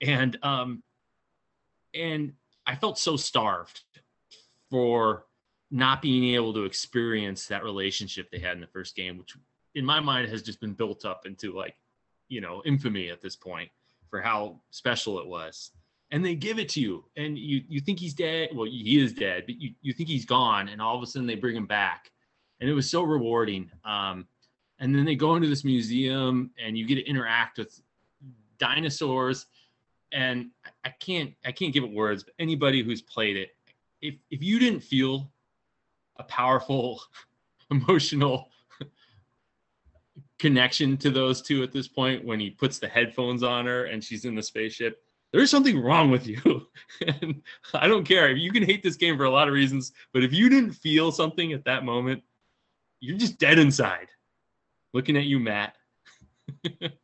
And um and i felt so starved for not being able to experience that relationship they had in the first game which in my mind has just been built up into like you know infamy at this point for how special it was. And they give it to you and you you think he's dead. Well he is dead but you, you think he's gone and all of a sudden they bring him back. And it was so rewarding. Um, and then they go into this museum and you get to interact with dinosaurs. And I can't I can't give it words but anybody who's played it if if you didn't feel a powerful emotional connection to those two at this point when he puts the headphones on her and she's in the spaceship. There's something wrong with you. And i don't care. You can hate this game for a lot of reasons but if you didn't feel something at that moment you're just dead inside looking at you matt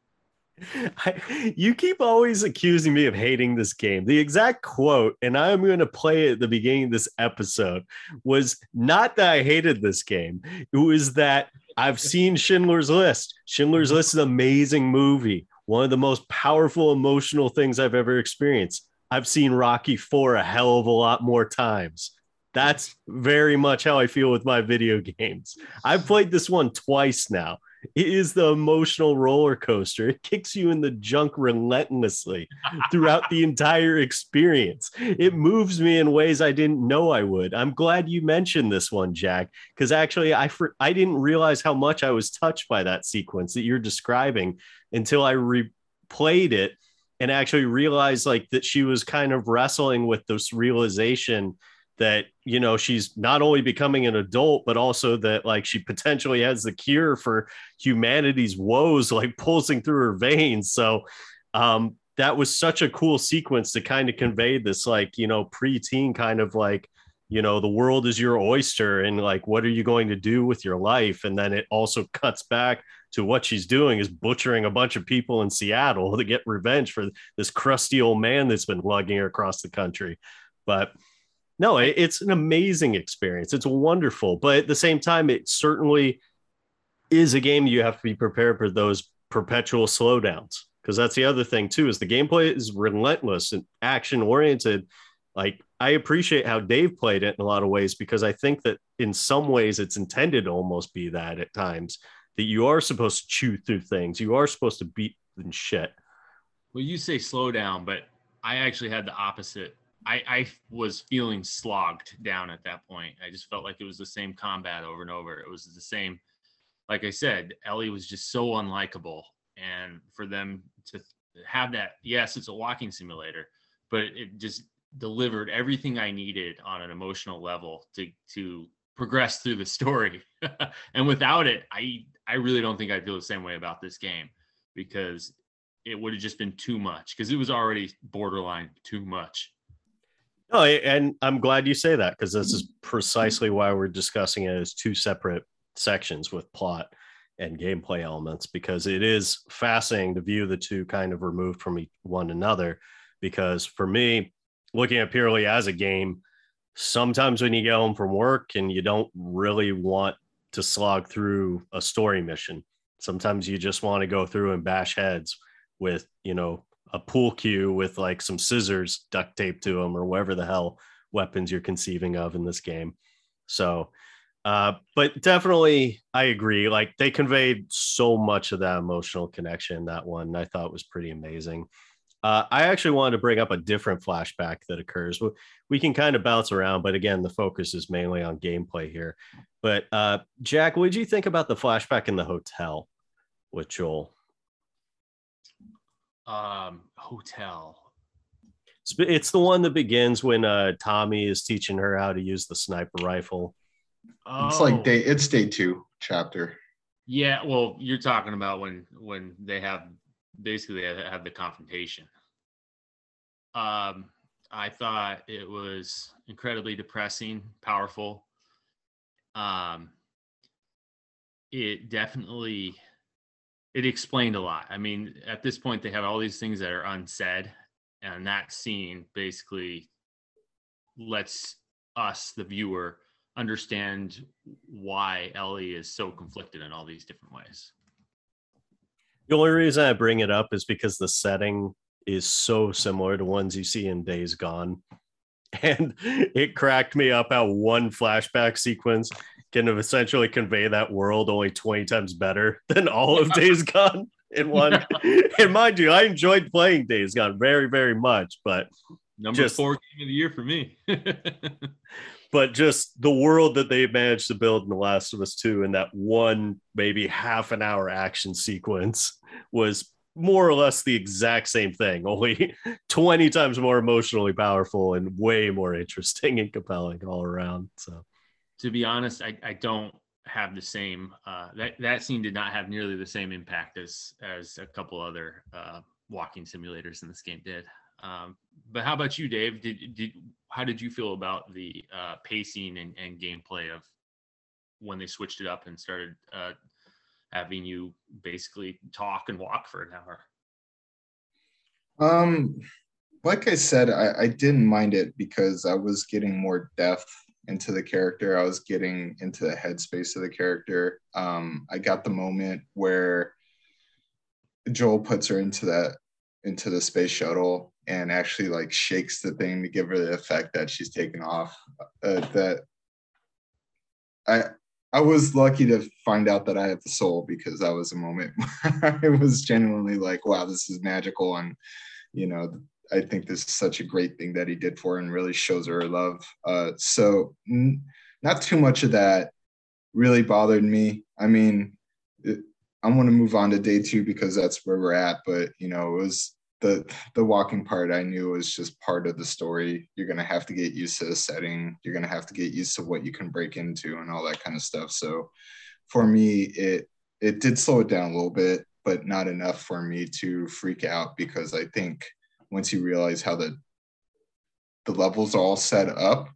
I, you keep always accusing me of hating this game. The exact quote, and I'm going to play it at the beginning of this episode, was not that I hated this game. It was that I've seen Schindler's List. Schindler's List is an amazing movie, one of the most powerful emotional things I've ever experienced. I've seen Rocky 4 a hell of a lot more times. That's very much how I feel with my video games. I've played this one twice now. It is the emotional roller coaster. It kicks you in the junk relentlessly throughout the entire experience. It moves me in ways I didn't know I would. I'm glad you mentioned this one, Jack, because actually I I didn't realize how much I was touched by that sequence that you're describing until I replayed it and actually realized like that she was kind of wrestling with this realization that you know she's not only becoming an adult but also that like she potentially has the cure for humanity's woes like pulsing through her veins. So um that was such a cool sequence to kind of convey this like you know pre-teen kind of like you know the world is your oyster and like what are you going to do with your life? And then it also cuts back to what she's doing is butchering a bunch of people in Seattle to get revenge for this crusty old man that's been lugging her across the country. But no, it's an amazing experience. It's wonderful, but at the same time, it certainly is a game you have to be prepared for those perpetual slowdowns. Because that's the other thing too is the gameplay is relentless and action oriented. Like i appreciate how dave played it in a lot of ways because i think that in some ways it's intended to almost be that at times that you are supposed to chew through things. You are supposed to beat and shit. Well you say slow down but i actually had the opposite I, I was feeling slogged down at that point. I just felt like it was the same combat over and over. It was the same. Like I said, Ellie was just so unlikable, and for them to have that, yes, it's a walking simulator, but it just delivered everything I needed on an emotional level to to progress through the story. and without it, I I really don't think I'd feel the same way about this game because it would have just been too much because it was already borderline too much. No, and I'm glad you say that because this is precisely why we're discussing it as two separate sections with plot and gameplay elements because it is fascinating to view the two kind of removed from one another. Because for me, looking at purely as a game, sometimes when you get home from work and you don't really want to slog through a story mission, sometimes you just want to go through and bash heads with, you know, a pool cue with like some scissors duct taped to them or whatever the hell weapons you're conceiving of in this game. So, uh, but definitely, I agree. Like they conveyed so much of that emotional connection. That one I thought was pretty amazing. Uh, I actually wanted to bring up a different flashback that occurs. We can kind of bounce around, but again, the focus is mainly on gameplay here. But uh, Jack, what did you think about the flashback in the hotel with Joel? Um, hotel. It's, it's the one that begins when uh, Tommy is teaching her how to use the sniper rifle. Oh. It's like day. It's day two chapter. Yeah, well, you're talking about when when they have basically they have the confrontation. Um, I thought it was incredibly depressing, powerful. Um, it definitely it explained a lot. I mean, at this point, they have all these things that are unsaid, and that scene basically lets us, the viewer, understand why Ellie is so conflicted in all these different ways. The only reason I bring it up is because the setting is so similar to ones you see in Days Gone. And it cracked me up how one flashback sequence can essentially convey that world only 20 times better than all of Days Gone in one. and mind you, I enjoyed playing Days Gone very, very much, but number just, four game of the year for me. but just the world that they managed to build in The Last of Us 2 in that one, maybe half an hour action sequence was more or less the exact same thing, only 20 times more emotionally powerful and way more interesting and compelling all around. So, to be honest, I, I don't have the same. Uh, that that scene did not have nearly the same impact as as a couple other uh, walking simulators in this game did. Um, but how about you, Dave? Did did how did you feel about the uh, pacing and, and gameplay of when they switched it up and started uh, having you basically talk and walk for an hour? Um, like I said, I, I didn't mind it because I was getting more depth into the character. I was getting into the headspace of the character. Um, I got the moment where Joel puts her into that into the space shuttle and actually like shakes the thing to give her the effect that she's taken off. Uh, that I I was lucky to find out that I have the soul because that was a moment I was genuinely like, wow, this is magical. And, you know, I think this is such a great thing that he did for her and really shows her love. Uh, so, n- not too much of that really bothered me. I mean, it, I want to move on to day two because that's where we're at. But, you know, it was the the walking part i knew was just part of the story you're going to have to get used to the setting you're going to have to get used to what you can break into and all that kind of stuff so for me it it did slow it down a little bit but not enough for me to freak out because i think once you realize how the the levels are all set up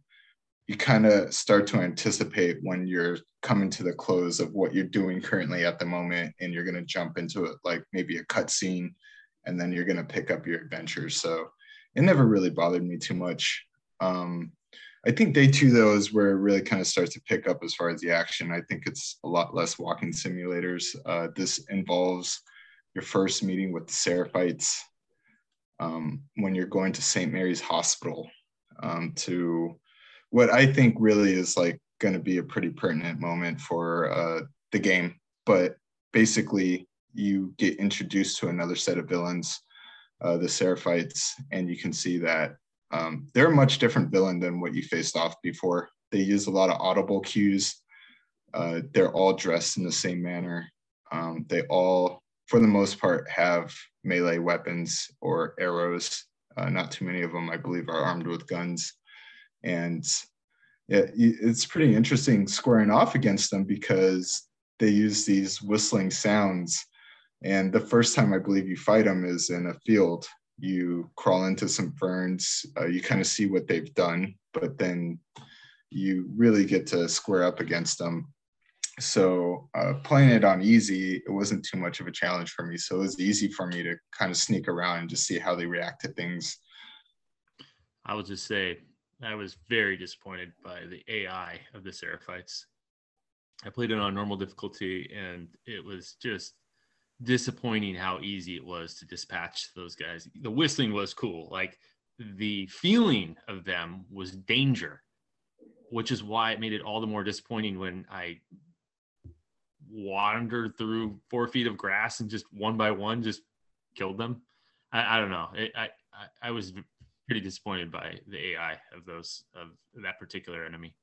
you kind of start to anticipate when you're coming to the close of what you're doing currently at the moment and you're going to jump into it like maybe a cutscene and then you're going to pick up your adventure. So it never really bothered me too much. Um, I think day two, though, is where it really kind of starts to pick up as far as the action. I think it's a lot less walking simulators. Uh, this involves your first meeting with the Seraphites um, when you're going to St. Mary's Hospital um, to what I think really is like going to be a pretty pertinent moment for uh, the game. But basically, you get introduced to another set of villains, uh, the Seraphites, and you can see that um, they're a much different villain than what you faced off before. They use a lot of audible cues. Uh, they're all dressed in the same manner. Um, they all, for the most part, have melee weapons or arrows. Uh, not too many of them, I believe, are armed with guns. And it, it's pretty interesting squaring off against them because they use these whistling sounds and the first time I believe you fight them is in a field. You crawl into some ferns, uh, you kind of see what they've done, but then you really get to square up against them. So uh, playing it on easy, it wasn't too much of a challenge for me. So it was easy for me to kind of sneak around and just see how they react to things. I would just say I was very disappointed by the AI of the Seraphites. I played it on normal difficulty and it was just disappointing how easy it was to dispatch those guys. The whistling was cool. Like the feeling of them was danger, which is why it made it all the more disappointing when I wandered through four feet of grass and just one by one just killed them. I, I don't know. It, I, I I was pretty disappointed by the AI of those of that particular enemy.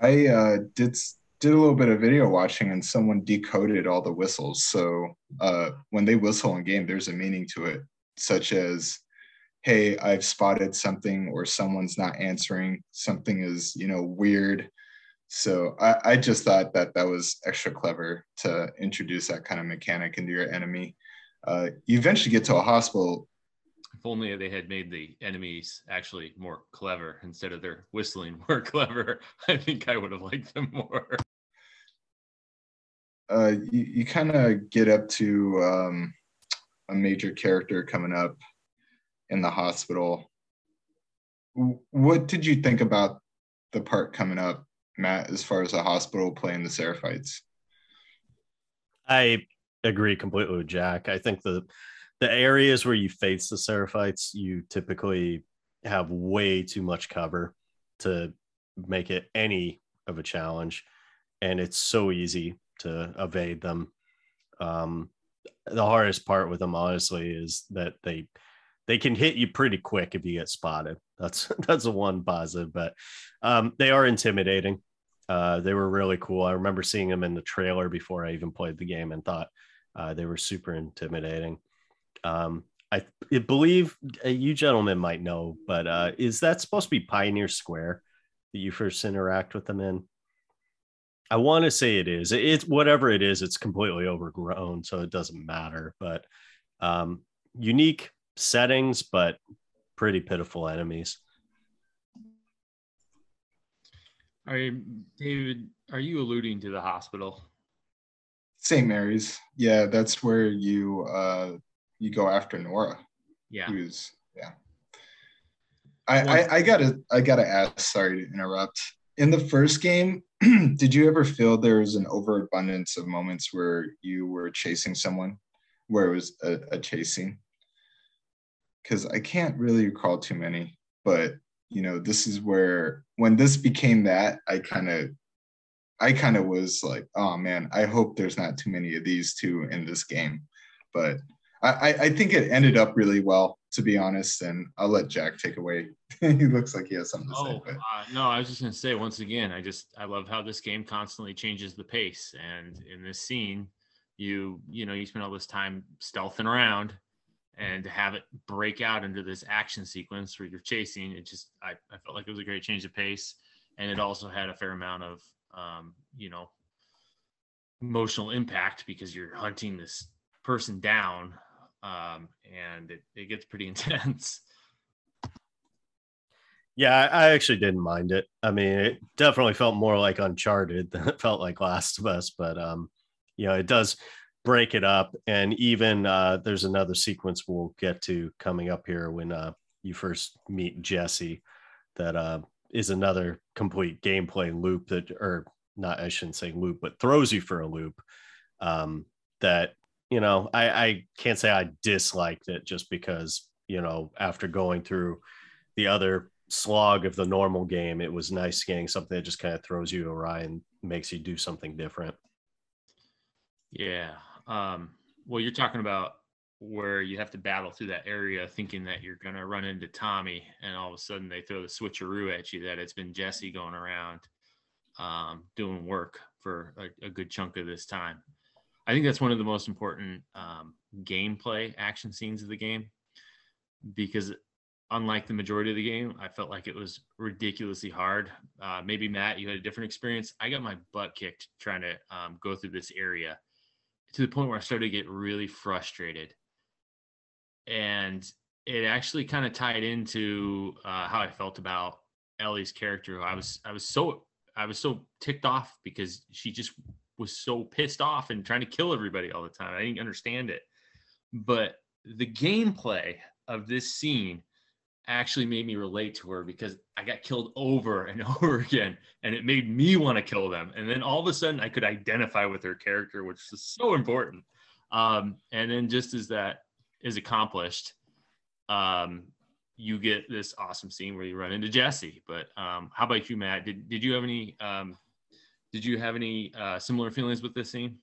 I uh, did did a little bit of video watching, and someone decoded all the whistles. So uh, when they whistle in game, there's a meaning to it, such as, "Hey, I've spotted something," or "Someone's not answering." Something is, you know, weird. So I, I just thought that that was extra clever to introduce that kind of mechanic into your enemy. Uh, you eventually get to a hospital if only they had made the enemies actually more clever instead of their whistling more clever. I think I would have liked them more. Uh, you, you kind of get up to um, a major character coming up in the hospital. What did you think about the part coming up, Matt, as far as the hospital playing the Seraphites? I agree completely with Jack. I think the the areas where you face the Seraphites, you typically have way too much cover to make it any of a challenge. And it's so easy to evade them. Um, the hardest part with them, honestly, is that they they can hit you pretty quick if you get spotted. That's that's a one positive, but um, they are intimidating. Uh, they were really cool. I remember seeing them in the trailer before I even played the game and thought uh, they were super intimidating. Um, I, believe uh, you gentlemen might know, but uh, is that supposed to be Pioneer Square that you first interact with them in? I want to say it is. It's whatever it is. It's completely overgrown, so it doesn't matter. But um, unique settings, but pretty pitiful enemies. Are you, David? Are you alluding to the hospital? St. Mary's. Yeah, that's where you uh, you go after Nora. Yeah. Who's yeah. I, I, I gotta I gotta ask, sorry to interrupt. In the first game, did you ever feel there was an overabundance of moments where you were chasing someone, where it was a, a chasing? Because I can't really recall too many, but you know, this is where when this became that, I kind of I kind of was like, oh man, I hope there's not too many of these two in this game. But I, I think it ended up really well, to be honest. And I'll let Jack take away. he looks like he has something to oh, say. But. Uh, no, I was just going to say once again, I just I love how this game constantly changes the pace. And in this scene, you you know you spend all this time stealthing around, and to have it break out into this action sequence where you're chasing, it just I, I felt like it was a great change of pace, and it also had a fair amount of um, you know emotional impact because you're hunting this person down um, and it, it gets pretty intense. Yeah, I actually didn't mind it. I mean, it definitely felt more like Uncharted than it felt like Last of Us, but um, you know, it does break it up. And even uh, there's another sequence we'll get to coming up here when uh, you first meet Jesse that uh, is another complete gameplay loop that, or not, I shouldn't say loop, but throws you for a loop. Um, that you know, I, I can't say I disliked it just because, you know, after going through the other slog of the normal game, it was nice getting something that just kind of throws you awry and makes you do something different. Yeah. Um, well, you're talking about where you have to battle through that area thinking that you're going to run into Tommy, and all of a sudden they throw the switcheroo at you that it's been Jesse going around um, doing work for a, a good chunk of this time. I think that's one of the most important um, gameplay action scenes of the game because unlike the majority of the game, I felt like it was ridiculously hard. Uh, maybe Matt, you had a different experience. I got my butt kicked trying to um, go through this area to the point where I started to get really frustrated. And it actually kind of tied into uh, how I felt about Ellie's character. I was I was so I was so ticked off because she just was so pissed off and trying to kill everybody all the time. I didn't understand it. But the gameplay of this scene actually made me relate to her because I got killed over and over again and it made me want to kill them. And then all of a sudden I could identify with her character, which is so important. Um, and then just as that is accomplished, um, you get this awesome scene where you run into Jesse. But um, how about you, Matt? Did, did you have any um, did you have any uh, similar feelings with this scene?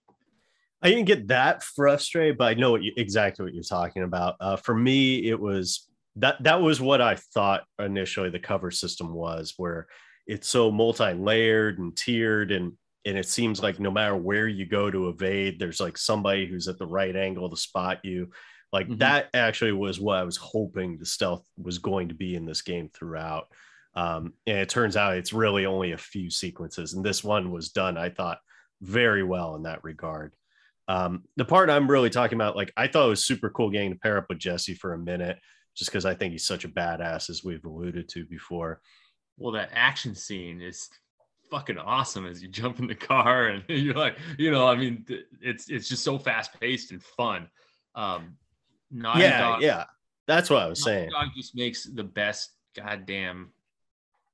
I didn't get that frustrated, but I know what you, exactly what you're talking about. Uh, for me, it was that that was what I thought initially the cover system was, where it's so multi-layered and tiered, and and it seems like no matter where you go to evade, there's like somebody who's at the right angle to spot you. Like mm-hmm. that actually was what I was hoping the stealth was going to be in this game throughout. Um, and it turns out it's really only a few sequences, and this one was done, I thought, very well in that regard. Um, the part I'm really talking about, like I thought it was super cool getting to pair up with Jesse for a minute, just because I think he's such a badass, as we've alluded to before. Well, that action scene is fucking awesome as you jump in the car and you're like, you know, I mean, it's it's just so fast paced and fun. Um, Naughty yeah, Dog, yeah, that's what I was Naughty saying. Dog just makes the best goddamn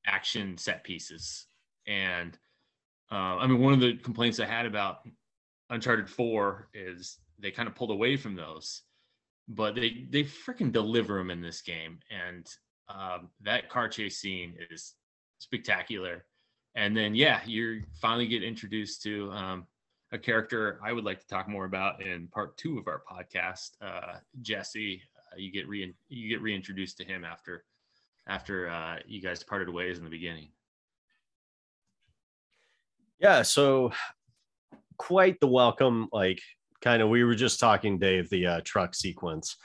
action set pieces, and uh, I mean, one of the complaints I had about Uncharted 4 is they kind of pulled away from those, but they they freaking deliver them in this game. And um, that car chase scene is spectacular. And then yeah, you finally get introduced to um, a character I would like to talk more about in part two of our podcast, uh, Jesse. Uh, you get re you get reintroduced to him after after uh, you guys parted ways in the beginning. Yeah, so quite the welcome. Like, kind of, we were just talking, Dave, the uh, truck sequence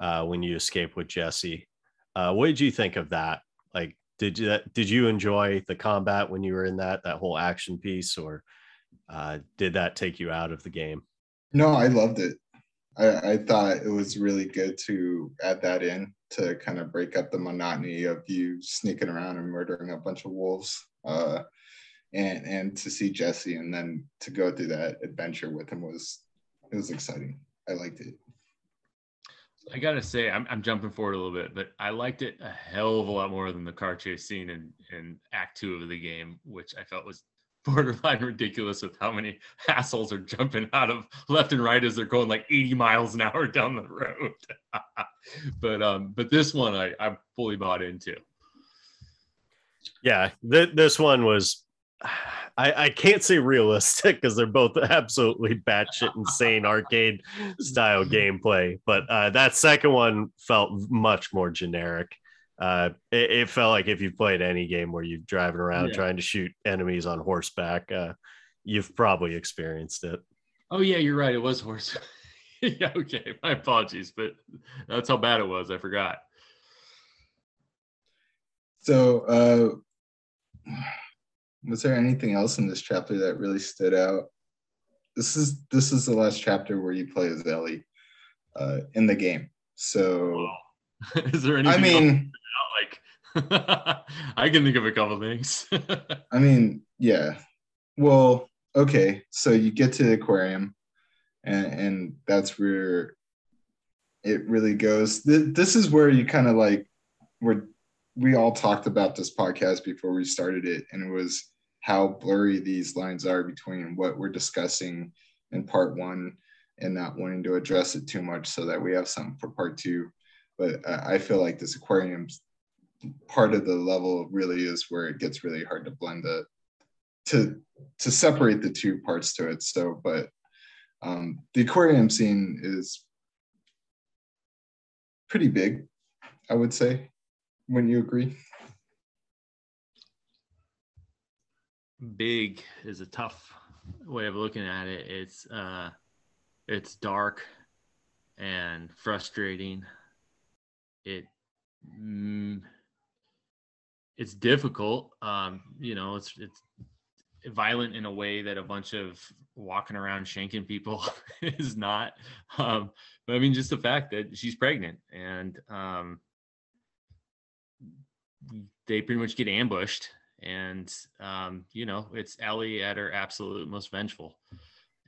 uh, when you escape with Jesse. Uh, what did you think of that? Like, did you did you enjoy the combat when you were in that that whole action piece, or uh, did that take you out of the game? No, I loved it. I, I thought it was really good to add that in to kind of break up the monotony of you sneaking around and murdering a bunch of wolves. Uh, and and to see Jesse and then to go through that adventure with him was it was exciting. I liked it. I gotta say, I'm, I'm jumping forward a little bit, but I liked it a hell of a lot more than the car chase scene in, in Act Two of the game, which I felt was borderline ridiculous with how many assholes are jumping out of left and right as they're going like 80 miles an hour down the road. but um, but this one I, I'm fully bought into. Yeah, th- this one was I, I can't say realistic because they're both absolutely batshit insane arcade style gameplay. But uh, that second one felt much more generic. Uh, it, it, felt like if you've played any game where you're driving around yeah. trying to shoot enemies on horseback, uh, you've probably experienced it. Oh yeah, you're right. It was horse. yeah, okay. My apologies, but that's how bad it was. I forgot. So, uh, was there anything else in this chapter that really stood out? This is this is the last chapter where you play as Ellie uh, in the game. So, is there anything? I mean, like I can think of a couple things. I mean, yeah. Well, okay. So you get to the aquarium, and and that's where it really goes. This is where you kind of like where we all talked about this podcast before we started it, and it was how blurry these lines are between what we're discussing in part one and not wanting to address it too much so that we have something for part two. But I feel like this aquarium part of the level really is where it gets really hard to blend the to to separate the two parts to it. So, but um, the aquarium scene is pretty big, I would say. Wouldn't you agree? Big is a tough way of looking at it. It's uh, it's dark and frustrating. It mm, it's difficult. Um, you know, it's it's violent in a way that a bunch of walking around shanking people is not. Um, but I mean, just the fact that she's pregnant and um, they pretty much get ambushed and um, you know it's Ellie at her absolute most vengeful.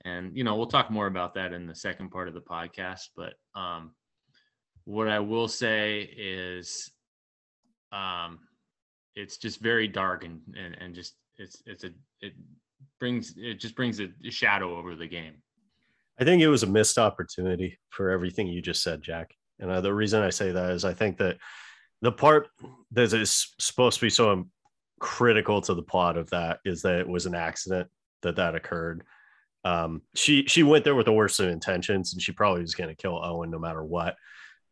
And you know we'll talk more about that in the second part of the podcast. But um, what I will say is, um, it's just very dark and, and and just it's it's a it brings it just brings a shadow over the game. I think it was a missed opportunity for everything you just said, Jack. And uh, the reason I say that is I think that the part that is supposed to be so critical to the plot of that is that it was an accident that that occurred. Um, she she went there with the worst of intentions, and she probably was going to kill Owen no matter what.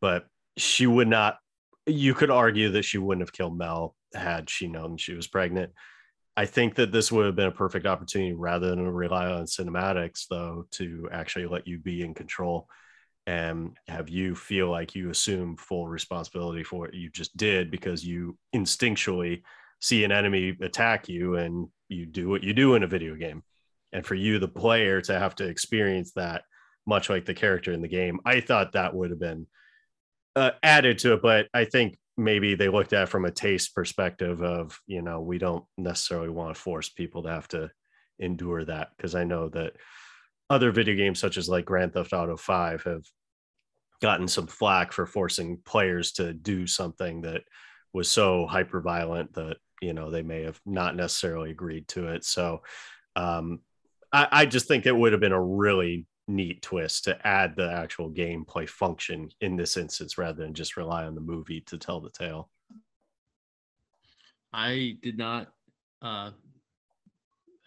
But she would not. You could argue that she wouldn't have killed Mel had she known she was pregnant. I think that this would have been a perfect opportunity rather than rely on cinematics, though, to actually let you be in control and have you feel like you assume full responsibility for what you just did because you instinctually see an enemy attack you and you do what you do in a video game. And for you, the player, to have to experience that, much like the character in the game, I thought that would have been uh, added to it. But I think maybe they looked at from a taste perspective of you know we don't necessarily want to force people to have to endure that because i know that other video games such as like grand theft auto 5 have gotten some flack for forcing players to do something that was so hyper violent that you know they may have not necessarily agreed to it so um I, I just think it would have been a really neat twist to add the actual gameplay function in this instance rather than just rely on the movie to tell the tale. I did not uh,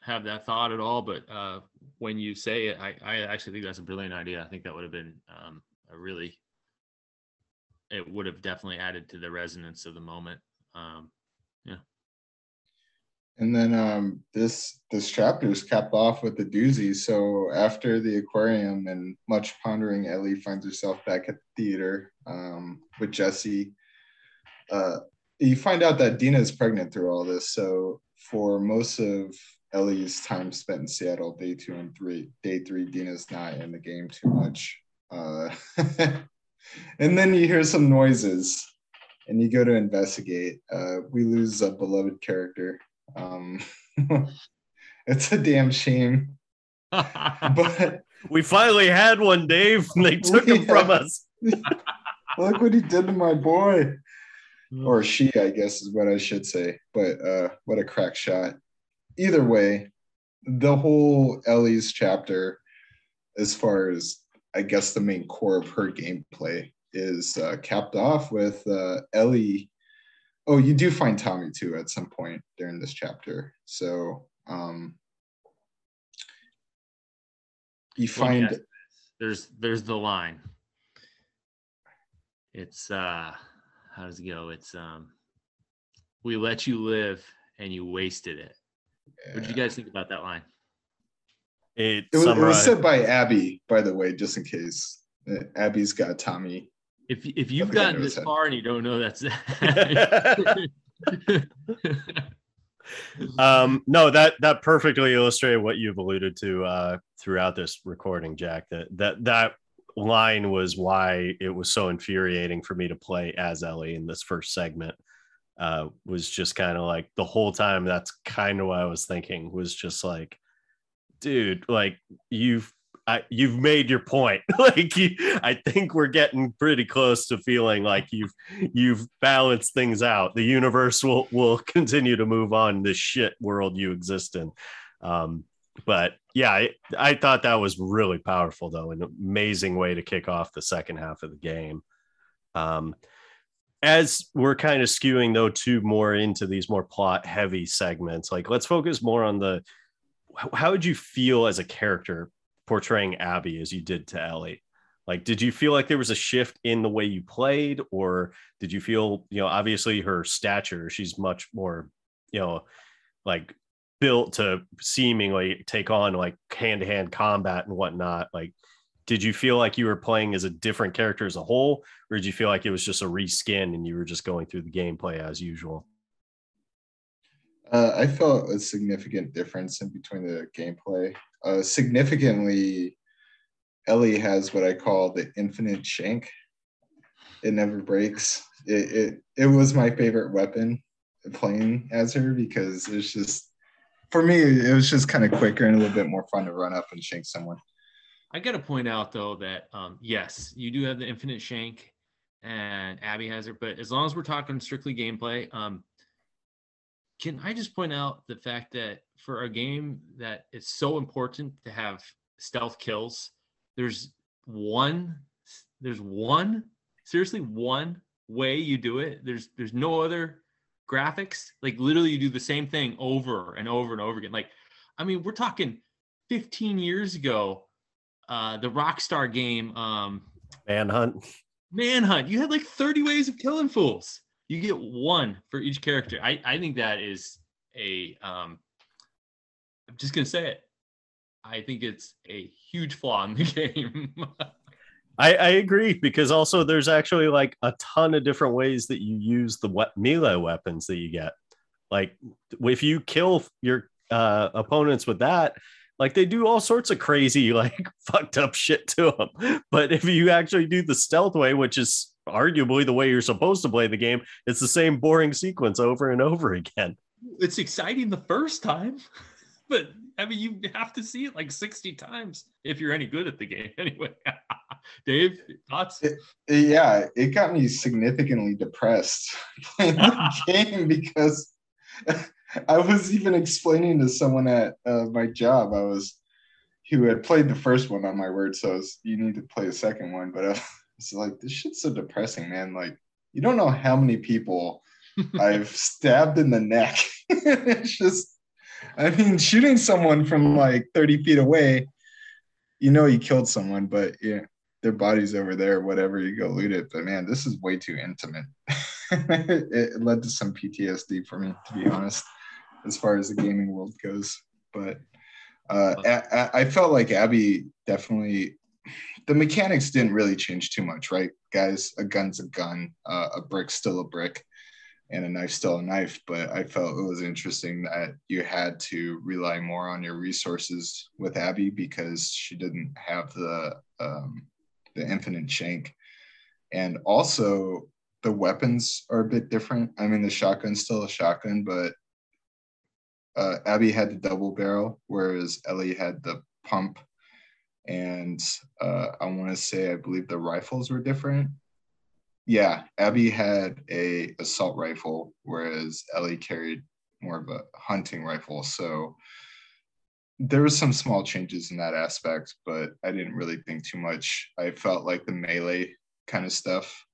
have that thought at all, but uh, when you say it, I, I actually think that's a brilliant idea. I think that would have been um, a really, it would have definitely added to the resonance of the moment. Um, yeah. And then um, this this chapter is capped off with the doozy. So after the aquarium and much pondering, Ellie finds herself back at the theater um, with Jesse. Uh, you find out that Dina is pregnant through all this. So for most of Ellie's time spent in Seattle, day two and three, day three, Dina's not in the game too much. Uh, and then you hear some noises, and you go to investigate. Uh, we lose a beloved character um, it's a damn shame. but we finally had one, Dave. And they took yeah. him from us. Look what he did to my boy. Or she, I guess is what I should say. But uh, what a crack shot. Either way, the whole Ellie's chapter, as far as I guess the main core of her gameplay, is uh, capped off with uh, Ellie oh you do find tommy too at some point during this chapter. So um you find yeah, there's there's the line. It's uh how does it go? It's um we let you live and you wasted it. Yeah. what did you guys think about that line? It, it, was, it was said by abby by the way just in case. Uh, abby's got tommy if if you've gotten this far and you don't know that's um no that that perfectly illustrated what you've alluded to uh throughout this recording jack that that that line was why it was so infuriating for me to play as ellie in this first segment uh was just kind of like the whole time that's kind of what i was thinking was just like dude like you've I, you've made your point. like you, I think we're getting pretty close to feeling like you've you've balanced things out. The universe will will continue to move on this shit world you exist in. Um, but yeah, I, I thought that was really powerful though, an amazing way to kick off the second half of the game. Um, as we're kind of skewing though to more into these more plot heavy segments, like let's focus more on the how would you feel as a character portraying Abby as you did to Ellie? Like, did you feel like there was a shift in the way you played, or did you feel, you know, obviously her stature, she's much more, you know, like built to seemingly take on like hand to hand combat and whatnot. Like, did you feel like you were playing as a different character as a whole, or did you feel like it was just a reskin and you were just going through the gameplay as usual? Uh, I felt a significant difference in between the gameplay. Uh, significantly, Ellie has what I call the infinite shank. It never breaks. It, it it was my favorite weapon playing as her because it's just for me it was just kind of quicker and a little bit more fun to run up and shank someone. I got to point out though that um, yes, you do have the infinite shank, and Abby has it. But as long as we're talking strictly gameplay, um, can I just point out the fact that for a game that it's so important to have stealth kills, there's one, there's one, seriously one way you do it. There's there's no other graphics. Like literally, you do the same thing over and over and over again. Like, I mean, we're talking 15 years ago, uh, the Rockstar game, um, Manhunt. Manhunt. You had like 30 ways of killing fools. You get one for each character. I, I think that is a um I'm just gonna say it. I think it's a huge flaw in the game. I, I agree because also there's actually like a ton of different ways that you use the we- melee weapons that you get. Like if you kill your uh, opponents with that, like they do all sorts of crazy, like fucked up shit to them. But if you actually do the stealth way, which is arguably the way you're supposed to play the game, it's the same boring sequence over and over again. It's exciting the first time, but I mean, you have to see it like 60 times if you're any good at the game. Anyway, Dave, thoughts? It, yeah, it got me significantly depressed playing the game because I was even explaining to someone at uh, my job. I was who had played the first one on my word, so was, you need to play a second one. But I was like, this shit's so depressing, man. Like, you don't know how many people I've stabbed in the neck. it's just, I mean, shooting someone from like 30 feet away, you know, you killed someone, but yeah, their body's over there, whatever, you go loot it. But man, this is way too intimate. it led to some PTSD for me, to be honest, as far as the gaming world goes. But uh, I, I felt like Abby definitely, the mechanics didn't really change too much, right? Guys, a gun's a gun, uh, a brick's still a brick and a knife's still a knife but i felt it was interesting that you had to rely more on your resources with abby because she didn't have the um, the infinite shank. And also the weapons are a bit different. I mean the shotgun's still a shotgun but uh, abby had the double barrel whereas ellie had the pump and uh, i want to say i believe the rifles were different yeah, Abby had a assault rifle, whereas Ellie carried more of a hunting rifle. So there was some small changes in that aspect, but I didn't really think too much. I felt like the melee kind of stuff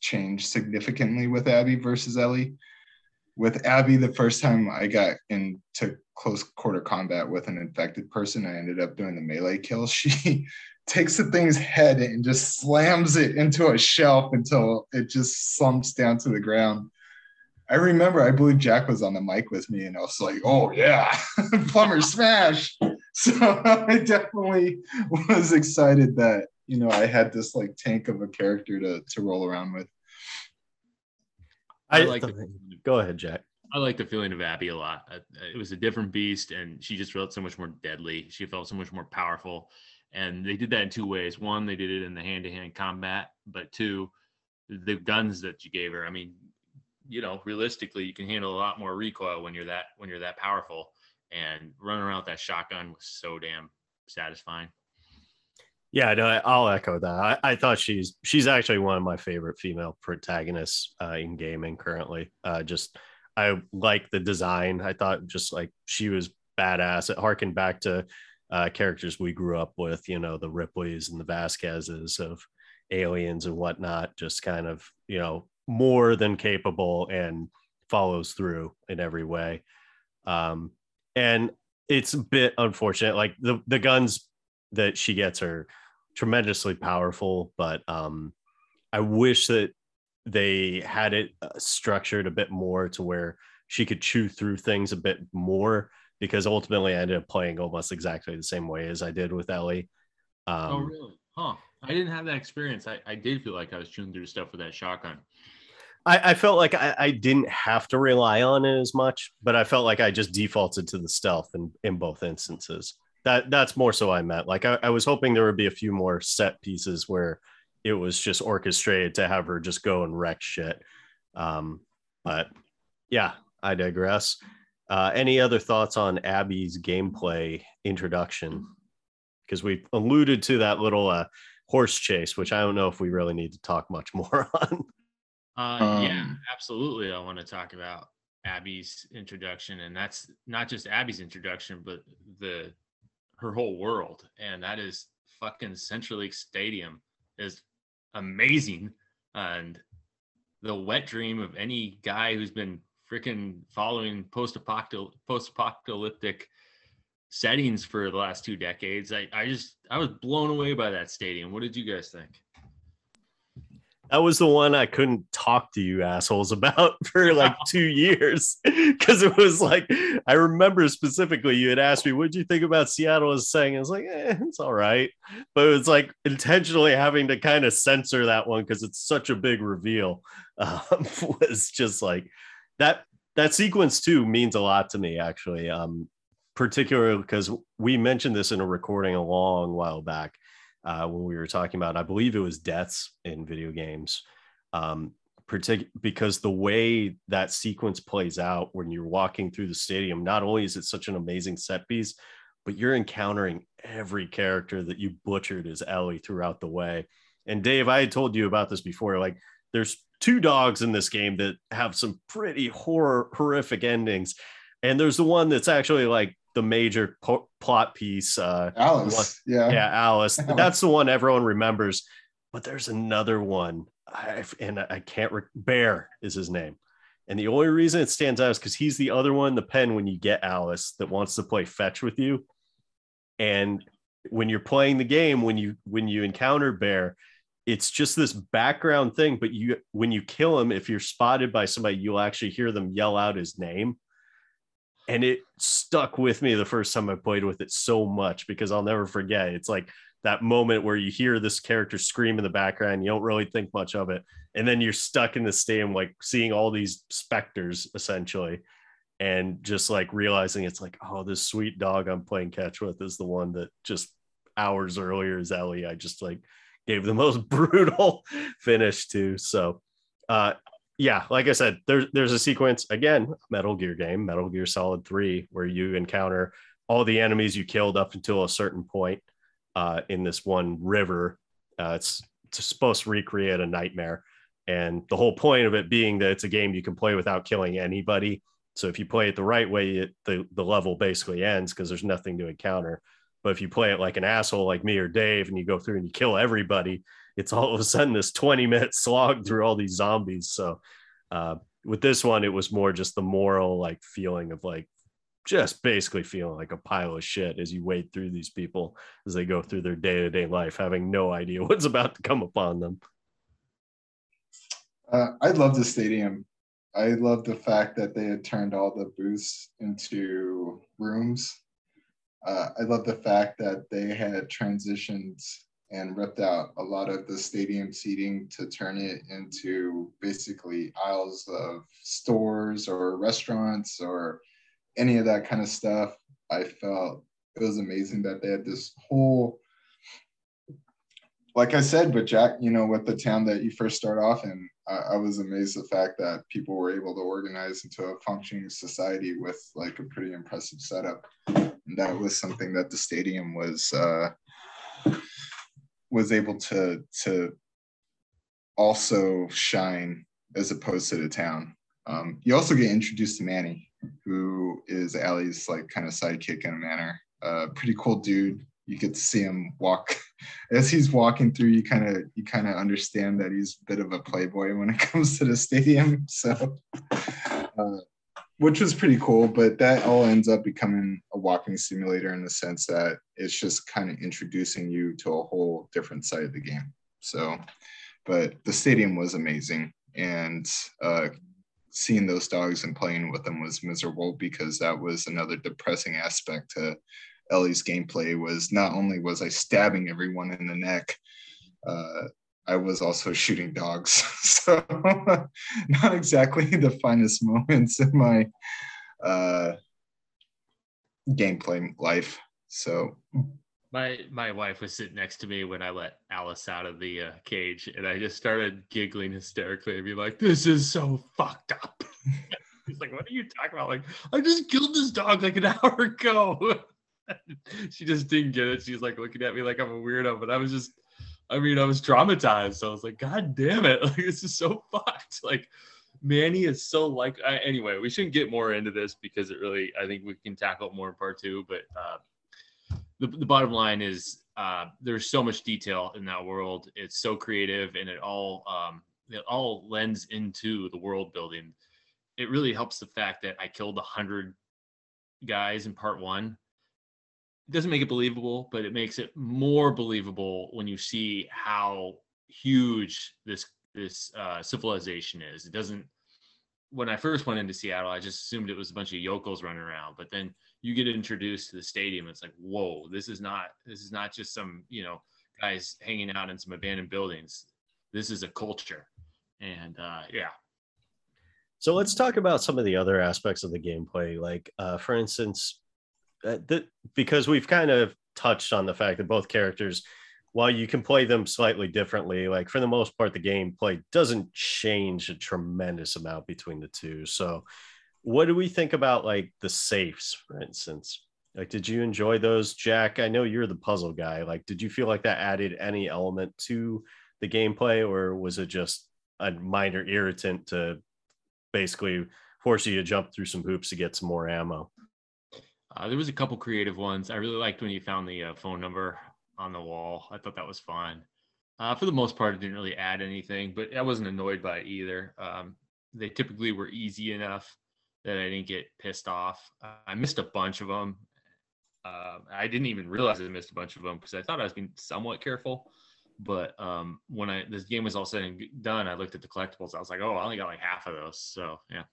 changed significantly with Abby versus Ellie. With Abby, the first time I got into close quarter combat with an infected person, I ended up doing the melee kill. She takes the thing's head and just slams it into a shelf until it just slumps down to the ground. I remember, I believe Jack was on the mic with me, and I was like, "Oh yeah, plumber smash!" So I definitely was excited that you know I had this like tank of a character to to roll around with. I, I like. The, go ahead, Jack. I like the feeling of Abby a lot. It was a different beast, and she just felt so much more deadly. She felt so much more powerful and they did that in two ways. One, they did it in the hand-to-hand combat, but two, the guns that you gave her. I mean, you know, realistically, you can handle a lot more recoil when you're that when you're that powerful. And running around with that shotgun was so damn satisfying. Yeah, no, I'll echo that. I, I, thought she's she's actually one of my favorite female protagonists uh, in gaming currently. Uh, just I like the design. I thought just like she was badass. It harkened back to uh, characters we grew up with, you know, the Ripleys and the Vasquezes of aliens and whatnot, just kind of, you know, more than capable and follows through in every way. Um, and it's a bit unfortunate. Like the, the guns that she gets are tremendously powerful, but um, I wish that they had it uh, structured a bit more to where she could chew through things a bit more because ultimately I ended up playing almost exactly the same way as I did with Ellie. Oh, um, oh, really? Huh. I didn't have that experience. I, I did feel like I was chewing through stuff with that shotgun. I, I felt like I, I, didn't have to rely on it as much, but I felt like I just defaulted to the stealth in, in both instances. That that's more so I meant. Like I, I was hoping there would be a few more set pieces where it was just orchestrated to have her just go and wreck shit. Um, but yeah, I digress. Uh, any other thoughts on Abby's gameplay introduction? Because we alluded to that little uh, horse chase, which I don't know if we really need to talk much more on. Uh, um, yeah, absolutely. I want to talk about Abby's introduction, and that's not just Abby's introduction, but the her whole world, and that is fucking CenturyLink Stadium is amazing, and the wet dream of any guy who's been freaking following post-apocalyptic settings for the last two decades. I, I just I was blown away by that stadium. What did you guys think? That was the one I couldn't talk to you assholes about for like two years because it was like I remember specifically you had asked me, "What did you think about Seattle?" as saying, I was like, eh, "It's all right," but it was like intentionally having to kind of censor that one because it's such a big reveal. Um, was just like that. That sequence too means a lot to me, actually. Um, particularly because we mentioned this in a recording a long while back uh, when we were talking about, I believe it was deaths in video games. Um, partic- because the way that sequence plays out when you're walking through the stadium, not only is it such an amazing set piece, but you're encountering every character that you butchered as Ellie throughout the way. And Dave, I had told you about this before. Like, there's two dogs in this game that have some pretty horror horrific endings, and there's the one that's actually like the major po- plot piece. Uh, Alice, one, yeah, yeah, Alice. That's the one everyone remembers. But there's another one, I, and I can't. Re- Bear is his name, and the only reason it stands out is because he's the other one, the pen when you get Alice that wants to play fetch with you, and when you're playing the game, when you when you encounter Bear, it's just this background thing. But you when you kill him, if you're spotted by somebody, you'll actually hear them yell out his name and it stuck with me the first time I played with it so much because I'll never forget. It's like that moment where you hear this character scream in the background, you don't really think much of it, and then you're stuck in the stadium, like seeing all these specters essentially, and just like realizing it's like, oh, this sweet dog I'm playing catch with is the one that just hours earlier is Ellie. I just like gave the most brutal finish to. So uh, yeah, like I said, there's there's a sequence again, Metal Gear game, Metal Gear Solid 3, where you encounter all the enemies you killed up until a certain point uh, in this one river. Uh, it's, it's supposed to recreate a nightmare. And the whole point of it being that it's a game you can play without killing anybody. So if you play it the right way, it, the, the level basically ends because there's nothing to encounter. But if you play it like an asshole like me or Dave and you go through and you kill everybody, it's all of a sudden this 20 minute slog through all these zombies. So uh, with this one, it was more just the moral like feeling of like just basically feeling like a pile of shit as you wade through these people as they go through their day-to-day life having no idea what's about to come upon them. Uh, i love the stadium. I love the fact that they had turned all the booths into rooms. Uh, i love the fact that they had transitioned and ripped out a lot of the stadium seating to turn it into basically aisles of stores or restaurants or any of that kind of stuff. I felt it was amazing that they had this whole like I said, but Jack, you know, with the town that you first start off in, I, I, was amazed the fact that people were able to organize into a functioning society with like a pretty impressive setup. And that was something that the stadium was uh, was able to to also shine as opposed to the town. Um, you also get introduced to Manny, who is Allie's like kind of sidekick in a manner. Uh, pretty cool dude. You get to see him walk as he's walking through. You kind of you kind of understand that he's a bit of a playboy when it comes to the stadium. So uh, which was pretty cool. But that all ends up becoming a walking simulator in the sense that it's just kind of introducing you to a whole different side of the game. So, but the stadium was amazing, and uh, seeing those dogs and playing with them was miserable because that was another depressing aspect to Ellie's gameplay. Was not only was I stabbing everyone in the neck. Uh, I was also shooting dogs. so not exactly the finest moments in my uh, gameplay life. So my my wife was sitting next to me when I let Alice out of the uh, cage, and I just started giggling hysterically and be like, "This is so fucked up." She's like, "What are you talking about?" Like, I just killed this dog like an hour ago. she just didn't get it. She's like looking at me like I'm a weirdo, but I was just I mean, I was traumatized. So I was like, God damn it. Like, this is so fucked. Like, Manny is so like, I, anyway, we shouldn't get more into this because it really, I think we can tackle it more in part two. But uh, the, the bottom line is uh, there's so much detail in that world. It's so creative and it all, um, it all lends into the world building. It really helps the fact that I killed a hundred guys in part one it doesn't make it believable, but it makes it more believable when you see how huge this this uh, civilization is. It doesn't. When I first went into Seattle, I just assumed it was a bunch of yokels running around, but then you get introduced to the stadium. It's like, whoa, this is not this is not just some you know guys hanging out in some abandoned buildings. This is a culture, and uh, yeah. So let's talk about some of the other aspects of the gameplay. Like, uh, for instance, uh, th- because we've kind of touched on the fact that both characters while you can play them slightly differently like for the most part the gameplay doesn't change a tremendous amount between the two. So what do we think about like the safes for instance? Like did you enjoy those jack? I know you're the puzzle guy. Like did you feel like that added any element to the gameplay or was it just a minor irritant to basically force you to jump through some hoops to get some more ammo uh, there was a couple creative ones. I really liked when you found the uh, phone number on the wall. I thought that was fun. Uh, for the most part, it didn't really add anything, but I wasn't annoyed by it either. Um, they typically were easy enough that I didn't get pissed off. I missed a bunch of them. Uh, I didn't even realize I missed a bunch of them because I thought I was being somewhat careful. But um, when I this game was all said and done, I looked at the collectibles. I was like, oh, I only got like half of those. So yeah.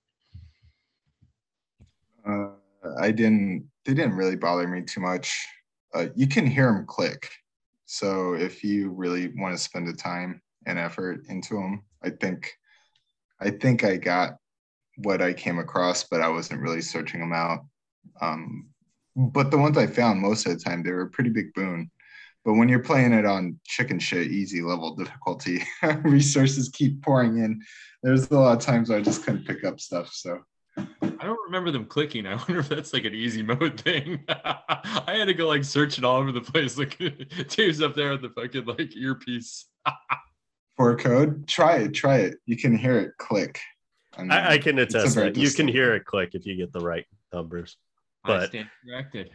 I didn't. They didn't really bother me too much. Uh, you can hear them click. So if you really want to spend the time and effort into them, I think, I think I got what I came across, but I wasn't really searching them out. Um, but the ones I found most of the time, they were a pretty big boon. But when you're playing it on chicken shit easy level difficulty, resources keep pouring in. There's a lot of times I just couldn't pick up stuff. So I don't remember them clicking. I wonder if that's like an easy mode thing. I had to go like searching all over the place. Like Dave's up there with the fucking like earpiece. For code, try it. Try it. You can hear it click. I, I, can attest that you can hear it click if you get the right numbers. But I stand corrected.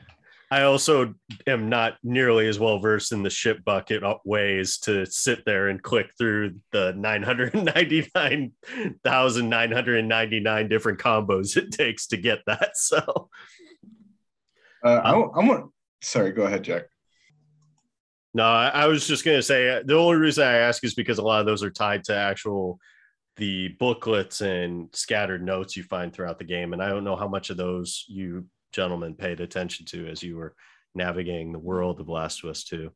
I also am not nearly as well versed in the ship bucket ways to sit there and click through the 999,999 different combos it takes to get that. So, uh, I, I want, sorry, go ahead, Jack. No, I, I was just going to say uh, the only reason I ask is because a lot of those are tied to actual the booklets and scattered notes you find throughout the game. And I don't know how much of those you gentlemen paid attention to as you were navigating the world of Last of Us 2?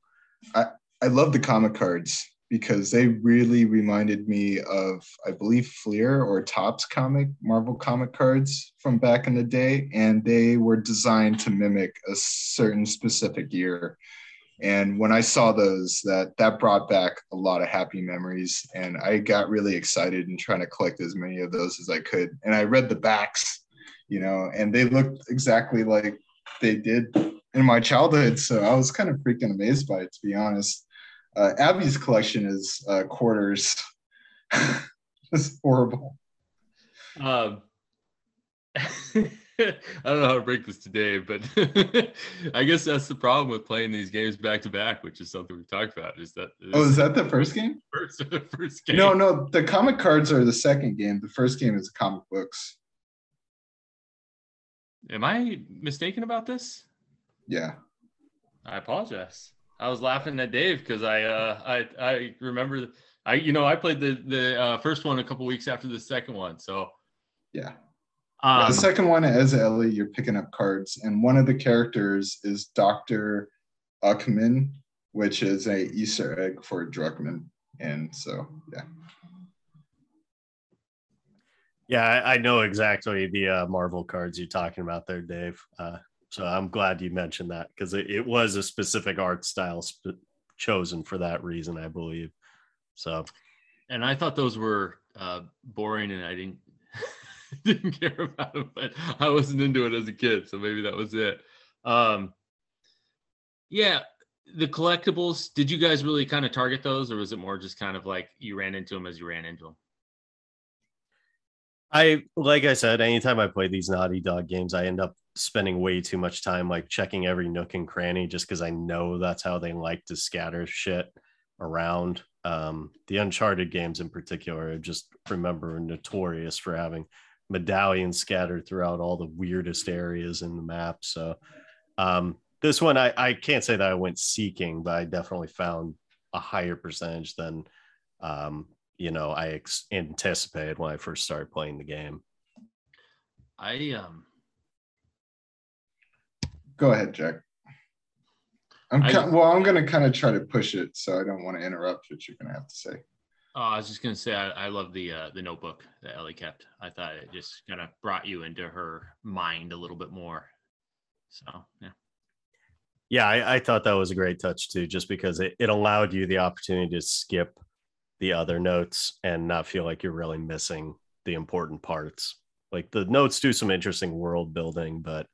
I, I love the comic cards because they really reminded me of, I believe, Fleer or Topps comic, Marvel comic cards from back in the day. And they were designed to mimic a certain specific year. And when I saw those, that that brought back a lot of happy memories. And I got really excited in trying to collect as many of those as I could. And I read the backs you know, and they looked exactly like they did in my childhood. So I was kind of freaking amazed by it, to be honest. Uh, Abby's collection is uh, quarters. it's horrible. Um, I don't know how to break this today, but I guess that's the problem with playing these games back to back, which is something we've talked about. Is that oh, is that the first game? First, the first game. No, no, the comic cards are the second game. The first game is comic books. Am I mistaken about this? Yeah. I apologize. I was laughing at Dave because I uh I I remember I you know I played the the uh, first one a couple weeks after the second one so yeah. Um, the second one as Ellie you're picking up cards and one of the characters is Doctor Uckmann which is a Easter egg for Druckmann, and so yeah. Yeah, I, I know exactly the uh, Marvel cards you're talking about there, Dave. Uh, so I'm glad you mentioned that because it, it, was a specific art style sp- chosen for that reason, I believe. So, and I thought those were uh, boring, and I didn't didn't care about them, but I wasn't into it as a kid, so maybe that was it. Um, yeah, the collectibles. Did you guys really kind of target those, or was it more just kind of like you ran into them as you ran into them? I like I said, anytime I play these Naughty Dog games, I end up spending way too much time like checking every nook and cranny just because I know that's how they like to scatter shit around. Um, the Uncharted games in particular, I just remember notorious for having medallions scattered throughout all the weirdest areas in the map. So um, this one I, I can't say that I went seeking, but I definitely found a higher percentage than um, you know I ex- anticipated when I first started playing the game. I um Go ahead, Jack. I'm I- ki- well. I'm gonna kind of try to push it, so I don't want to interrupt what you're gonna have to say. Oh, I was just gonna say I, I love the uh, the notebook that Ellie kept. I thought it just kind of brought you into her mind a little bit more. So yeah, Yeah, I, I thought that was a great touch too, just because it, it allowed you the opportunity to skip the other notes and not feel like you're really missing the important parts. Like the notes do some interesting world building, but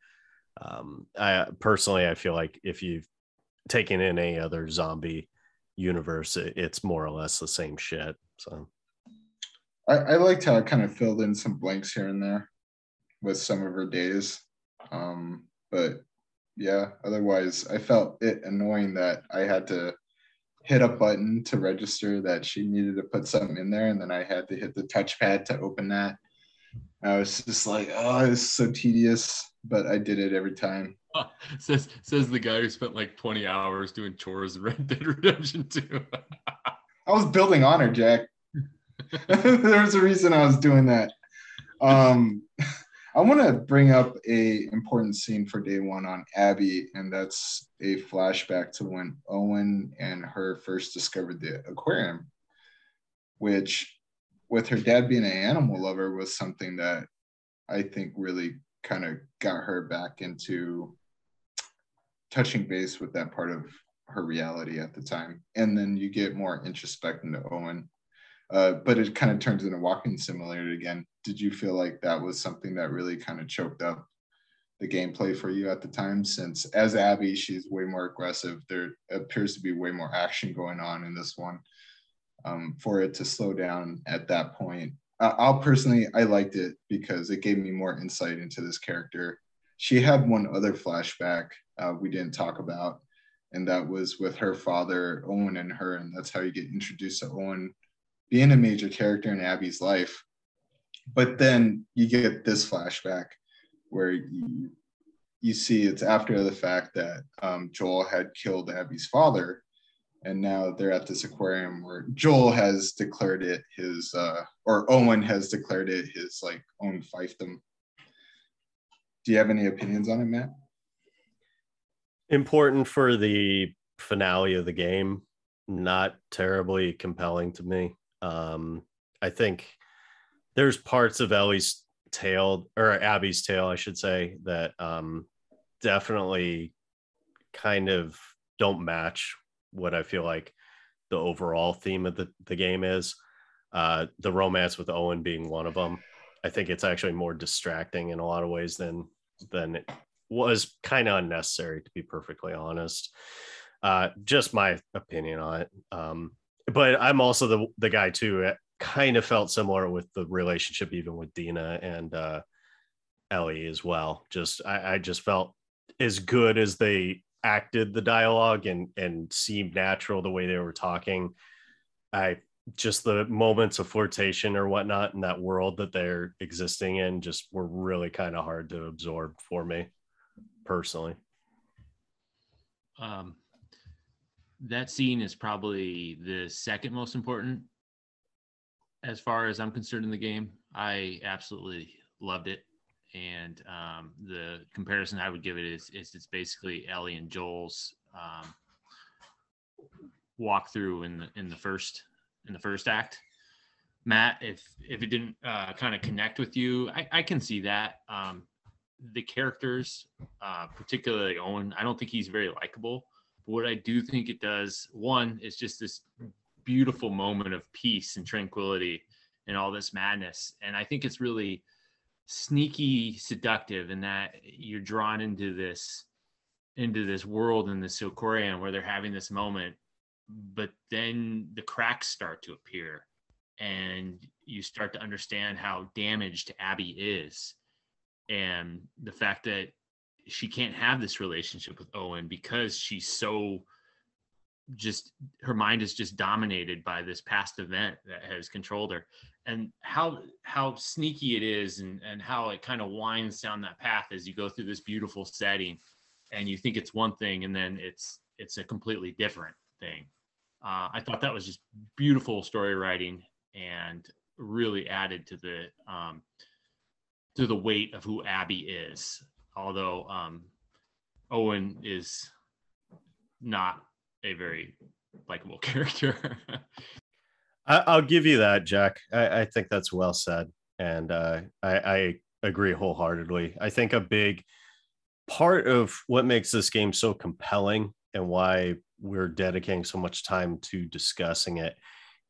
um, I personally I feel like if you've taken in any other zombie universe, it, it's more or less the same shit. So I, I liked how it kind of filled in some blanks here and there with some of her days. Um, but yeah, otherwise, I felt it annoying that I had to hit a button to register that she needed to put something in there, and then I had to hit the touchpad to open that. I was just like, oh, it's so tedious, but I did it every time. says says the guy who spent like 20 hours doing chores in Red Dead Redemption 2. I was building honor, Jack. there was a reason I was doing that. Um, I want to bring up a important scene for day one on Abby, and that's a flashback to when Owen and her first discovered the aquarium, which, with her dad being an animal lover, was something that I think really kind of got her back into touching base with that part of her reality at the time. And then you get more introspect into Owen. Uh, but it kind of turns into walking simulator again. Did you feel like that was something that really kind of choked up the gameplay for you at the time? Since as Abby, she's way more aggressive. There appears to be way more action going on in this one. Um, for it to slow down at that point, I'll personally I liked it because it gave me more insight into this character. She had one other flashback uh, we didn't talk about, and that was with her father Owen and her, and that's how you get introduced to Owen being a major character in Abby's life. But then you get this flashback where you you see it's after the fact that um, Joel had killed Abby's father, and now they're at this aquarium where Joel has declared it his, uh, or Owen has declared it his like own fiefdom. Do you have any opinions on it, Matt? important for the finale of the game not terribly compelling to me um i think there's parts of ellie's tale or abby's tale i should say that um definitely kind of don't match what i feel like the overall theme of the, the game is. Uh the romance with owen being one of them i think it's actually more distracting in a lot of ways than than it was kind of unnecessary to be perfectly honest. Uh just my opinion on it. Um but i'm also the the guy too kind of felt similar with the relationship even with dina and uh ellie as well just i, I just felt as good as they acted the dialogue and and seemed natural the way they were talking i just the moments of flirtation or whatnot in that world that they're existing in just were really kind of hard to absorb for me personally. Um, that scene is probably the second most important as far as I'm concerned in the game. I absolutely loved it. And um, the comparison I would give it is, is it's basically Ellie and Joel's um, walk through in the in the first in the first act. Matt, if if it didn't uh, kind of connect with you, I, I can see that. Um, the characters, uh, particularly Owen, I don't think he's very likable. But what I do think it does, one, is just this beautiful moment of peace and tranquility and all this madness. And I think it's really sneaky seductive in that you're drawn into this into this world in this aquarium where they're having this moment but then the cracks start to appear and you start to understand how damaged abby is and the fact that she can't have this relationship with Owen because she's so just her mind is just dominated by this past event that has controlled her and how how sneaky it is and and how it kind of winds down that path as you go through this beautiful setting and you think it's one thing and then it's it's a completely different thing. Uh, I thought that was just beautiful story writing and really added to the um, to the weight of who Abby is. Although um, Owen is not a very likable character. I, will give you that, Jack. I, I, think that's well said, and uh, I, I agree wholeheartedly. I think a big part of what makes this game so compelling and why we're dedicating so much time to discussing it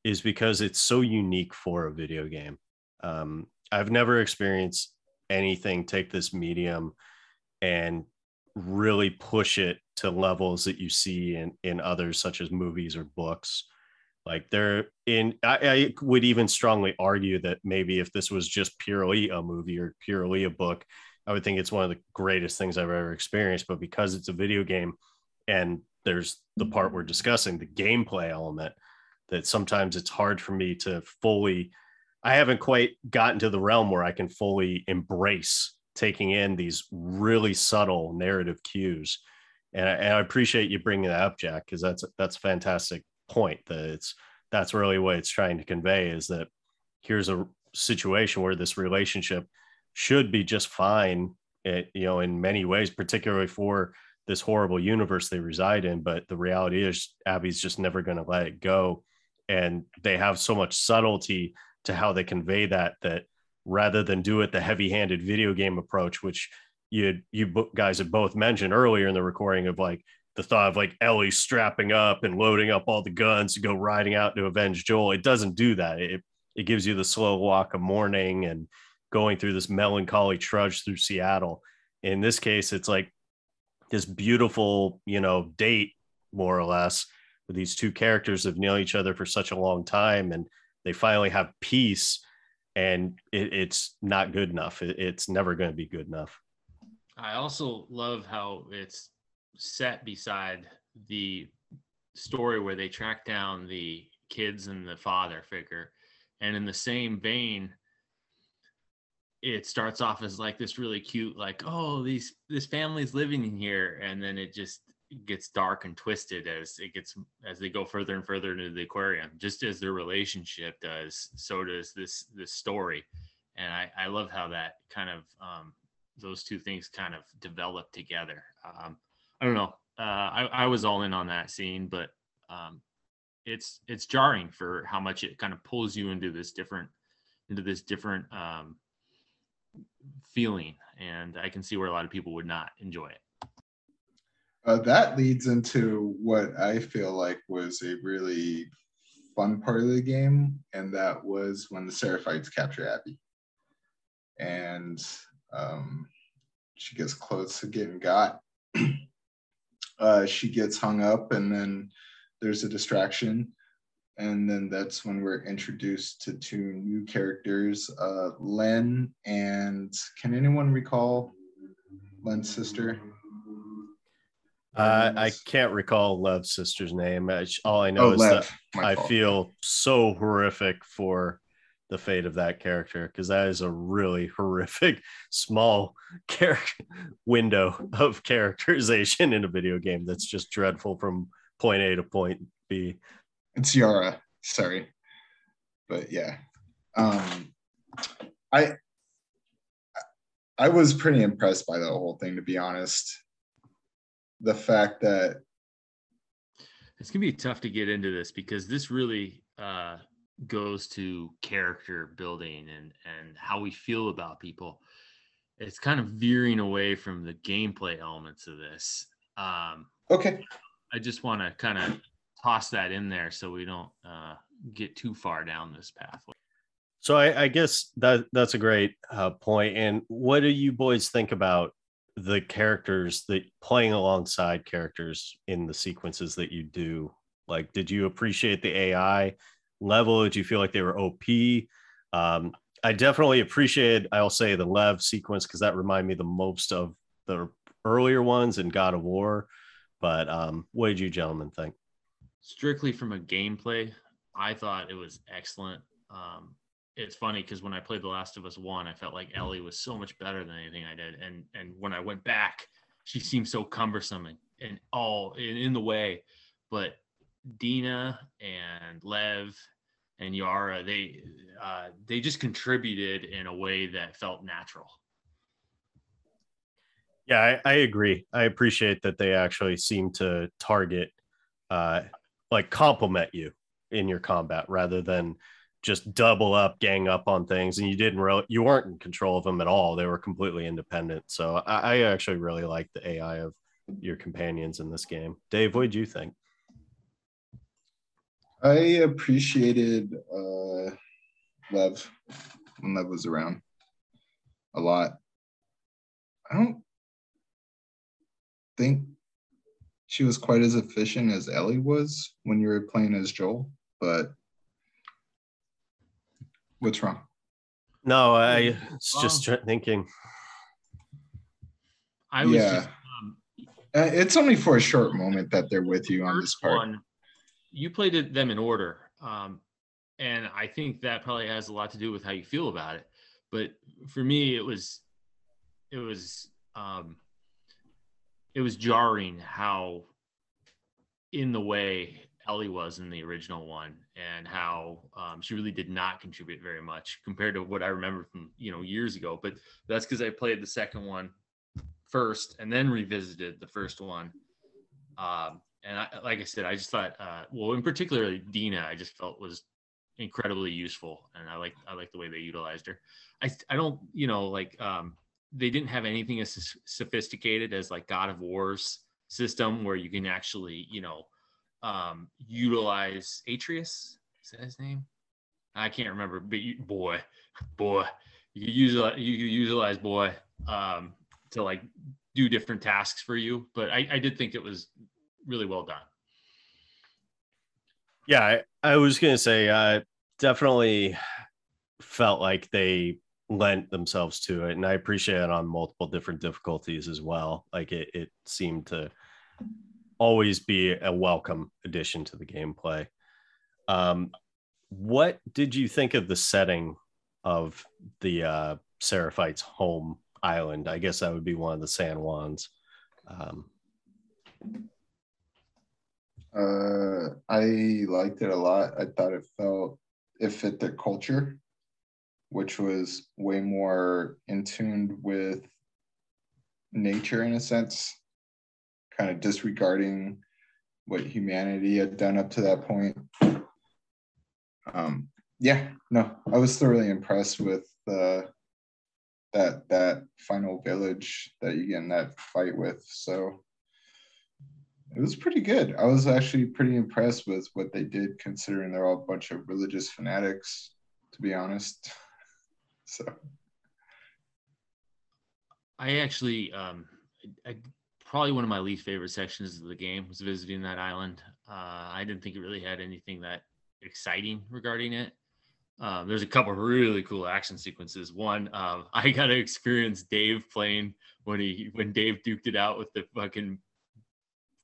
is because it's so unique for a video game. Um, I've never experienced anything take this medium and really push it to levels that you see in in others such as movies or books. Like they're in I, I, would even strongly argue that maybe if this was just purely a movie or purely a book i would think it's one of the greatest things i've ever experienced. But because it's a video game and there's the part we're discussing the gameplay element that sometimes it's hard for me to fully i haven't quite gotten to the realm where i can fully embrace taking in these really subtle narrative cues. And I, and I appreciate you bringing that up, Jack, because that's that's a fantastic point. That it's that's really what it's trying to convey is that here's a situation where this relationship should be just fine, eh, you know, in many ways, particularly for this horrible universe they reside in. But the reality is, Abby's just never going to let it go, and they have so much subtlety to how they convey that that rather than do it the heavy-handed video game approach, which you you guys have both mentioned earlier in the recording of like the thought of like Ellie strapping up and loading up all the guns to go riding out to avenge Joel. It doesn't do that. It it gives you the slow walk of mourning and going through this melancholy trudge through Seattle. In this case, it's like this beautiful, you know, date more or less with these two characters have known each other for such a long time and they finally have peace and it, it's not good enough. It, it's never going to be good enough. I also love how it's set beside the story where they track down the kids and the father figure. And in the same vein, it starts off as like this really cute, like, oh, these this family's living in here, and then it just gets dark and twisted as it gets as they go further and further into the aquarium just as their relationship does so does this this story. And i i love how that kind of um those two things kind of develop together. Um i don't know. Uh i i was all in on that scene but um it's it's jarring for how much it kind of pulls you into this different into this different um feeling. And i can see where a lot of people would not enjoy it uh, that leads into what I feel like was a really fun part of the game, and that was when the Seraphites capture Abby. And um, she gets close to getting got. uh, she gets hung up, and then there's a distraction. And then that's when we're introduced to two new characters, uh, Len and can anyone recall Len's sister? Uh, I can't recall Lev's sister's name. All I know oh, is Lev. that I feel so horrific for the fate of that character because that is a really horrific small character window of characterization in a video game that's just dreadful from point A to point B. It's Yara, sorry, but yeah, um, I I was pretty impressed by the whole thing to be honest the fact that it's gonna be tough to get into this because this really uh, goes to character building and and how we feel about people. It's kind of veering away from the gameplay elements of this. Um, okay. I just want to kind of toss that in there so we don't uh, get too far down this pathway. So I, I guess that that's a great uh, point. And what do you boys think about the characters that playing alongside characters in the sequences that you do like did you appreciate the ai level? Did you feel like they were op um, i definitely appreciated i'll say the lev sequence because that reminded me the most of the earlier ones in god of war. But um, what did you gentlemen think? Strictly from a gameplay i thought it was excellent. Um, it's funny because when I played The Last of Us One, I felt like Ellie was so much better than anything I did, and and when I went back she seemed so cumbersome and, and all in, in the way. But Dina and Lev and Yara, they uh, they just contributed in a way that felt natural. Yeah, I, I agree. I appreciate that they actually seem to target, uh, like compliment you in your combat rather than just double up, gang up on things, and you didn't really, you weren't in control of them at all. They were completely independent. So I, I actually really like the AI of your companions in this game. Dave, what did you think? I appreciated uh, Lev when Lev was around a lot. I don't think she was quite as efficient as Ellie was when you were playing as Joel, but what's wrong? No, I was just thinking. I was yeah. just, um, Uh, it's only for a short moment that they're with you on this part. one, you played it, them in order. Um, and I think that probably has a lot to do with how you feel about it. But for me, it was, it was, um, it was jarring how in the way Ellie was in the original one and how um, she really did not contribute very much compared to what I remember from, you know, years ago. But that's because I played the second one first and then revisited the first one. Um, and I, like I said, I just thought, uh, well, in particular, Dina, I just felt was incredibly useful, and I like I like the way they utilized her. I I don't, you know, like um, they didn't have anything as sophisticated as like God of War's system, where you can actually, you know, um, utilize Atreus. Is that his name? I can't remember, but you, boy, boy, you use you utilize boy um, to like do different tasks for you. But I, I did think it was really well done. Yeah, I, I was gonna say, I definitely felt like they lent themselves to it, and I appreciate it on multiple different difficulties as well. Like it, it seemed to always be a welcome addition to the gameplay. Um, what did you think of the setting of the uh, Seraphites' home island? I guess that would be one of the San Juans. Um, Uh, I liked it a lot. I thought it felt it fit the culture, which was way more in tune with nature in a sense, kind of disregarding what humanity had done up to that point. Um, yeah, no, I was thoroughly impressed with uh, that that final village that you get in that fight with. So it was pretty good. I was actually pretty impressed with what they did, considering they're all a bunch of religious fanatics, to be honest. So I actually, um, I, probably one of my least favorite sections of the game was visiting that island. Uh, I didn't think it really had anything that exciting regarding it. Um, there's a couple of really cool action sequences. One, um, I got to experience Dave playing when he when Dave duked it out with the fucking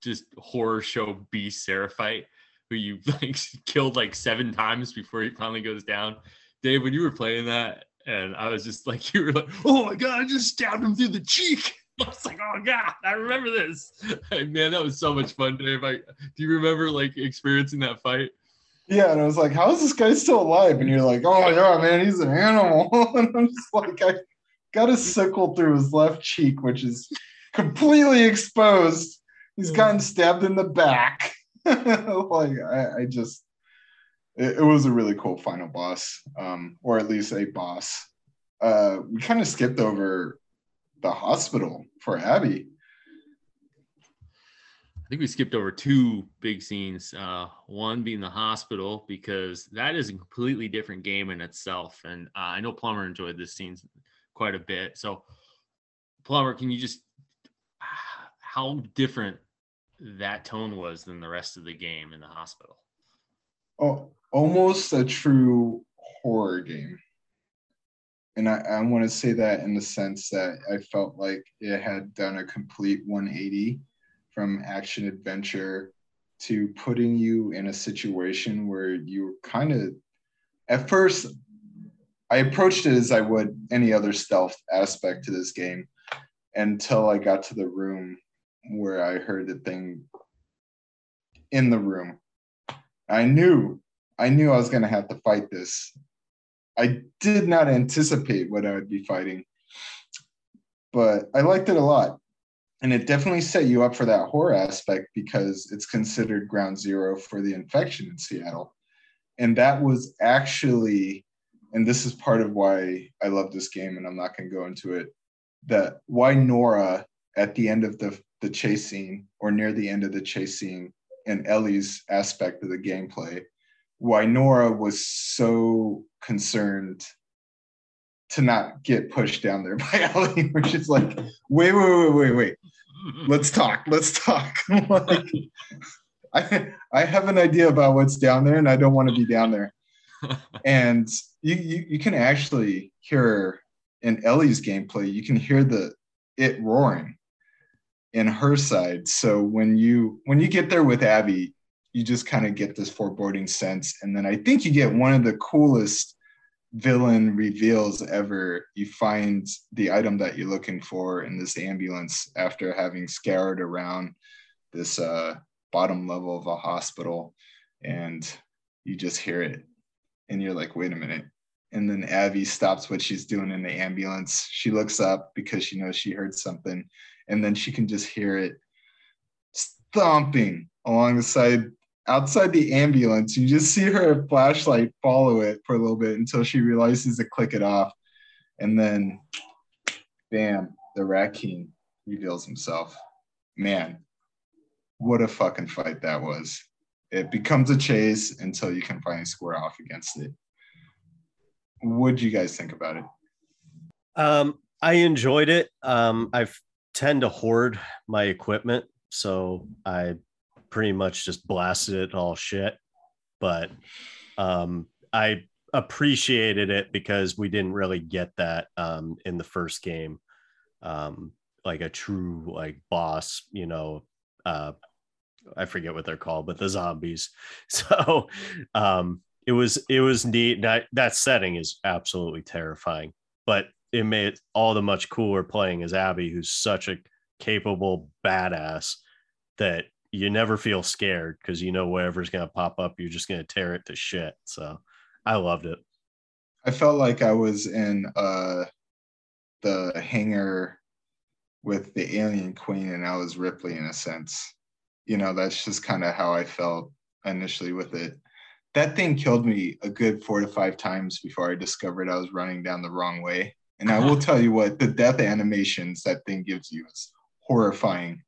just horror show beast Seraphite, who you like killed like seven times before he finally goes down. Dave, when you were playing that, and I was just like, you were like, oh my god, I just stabbed him through the cheek. I was like, oh god, I remember this. Man, that was so much fun, Dave. I, do you remember like experiencing that fight? yeah, and I was like, "How is this guy still alive?" And you're like, "Oh yeah, man, he's an animal." and I'm just like, I got a sickle through his left cheek, which is completely exposed. He's gotten stabbed in the back. like I, I just, it, it was a really cool final boss, um, or at least a boss. Uh, we kind of skipped over the hospital for Abby. I think we skipped over two big scenes. Uh, one being the hospital because that is a completely different game in itself, and uh, I know Plumber enjoyed this scene quite a bit. So, Plumber, can you just how different that tone was than the rest of the game in the hospital? Oh, almost a true horror game. And I, I want to say that in the sense that I felt like it had done a complete 180 from action adventure to putting you in a situation where you kind of, at first, I approached it as I would any other stealth aspect to this game. until I got to the room where I heard the thing in the room. I knew, I knew I was going to have to fight this. I did not anticipate what I would be fighting, but I liked it a lot. And it definitely set you up for that horror aspect because it's considered ground zero for the infection in Seattle. And that was actually, and this is part of why I love this game, and I'm not going to go into it, that why Nora at the end of the, the chase scene or near the end of the chase scene and Ellie's aspect of the gameplay, why Nora was so concerned to not get pushed down there by Ellie, which is like, wait, wait, wait, wait, wait. Let's talk. Let's talk. like, I I have an idea about what's down there, and I don't want to be down there. and you, you you can actually hear in Ellie's gameplay, you can hear the it roaring in her side. So when you when you get there with Abby, you just kind of get this foreboding sense, and then I think you get one of the coolest villain reveals ever. You find the item that you're looking for in this ambulance after having scoured around this uh, bottom level of a hospital, and you just hear it, and you're like, wait a minute. And then Abby stops what she's doing in the ambulance. She looks up because she knows she heard something and then she can just hear it stomping along the side outside the ambulance. You just see her flashlight follow it for a little bit until she realizes to click it off. And then, bam, the Rat-King reveals himself. Man, what a fucking fight that was. It becomes a chase until you can finally square off against it. What do you guys think about it? Um, I enjoyed it. Um, I've tend to hoard my equipment, so I pretty much just blasted it all shit. But um, I appreciated it because we didn't really get that um, in the first game, um, like a true like boss, you know. Uh, I forget what they're called, but the zombies. So um, it was it was neat. That that setting is absolutely terrifying, but it made it all the much cooler playing as Abby, who's such a capable badass that you never feel scared because you know whatever's going to pop up, you're just going to tear it to shit. So I loved it. I felt like I was in uh, the hangar with the alien queen and I was Ripley in a sense. You know, that's just kind of how I felt initially with it. That thing killed me a good four to five times before I discovered I was running down the wrong way. And I will tell you what, the death animations that thing gives you is horrifying.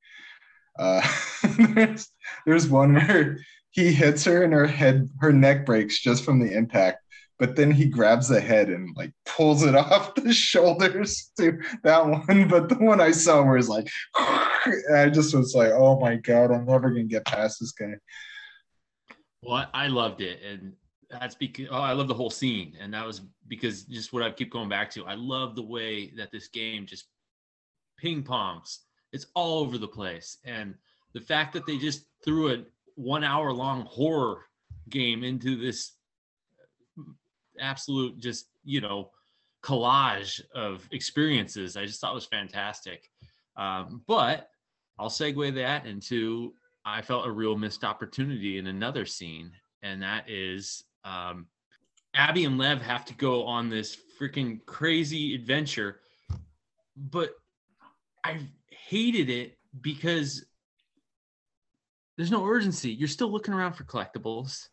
Uh, there's, there's one where he hits her and her head, her neck breaks just from the impact. But then he grabs the head and like pulls it off the shoulders to that one. But the one I saw where it's like, I just was like, oh my God, I'm never to get past this guy. Well, I loved it. And that's because oh, I love the whole scene, and that was because just what I keep going back to. I love the way that this game just ping pongs. It's all over the place, and the fact that they just threw a one hour long horror game into this absolute just you know collage of experiences, I just thought was fantastic. Um, but I'll segue that into I felt a real missed opportunity in another scene, and that is um, Abby and Lev have to go on this freaking crazy adventure, but I hated it because there's no urgency. You're still looking around for collectibles.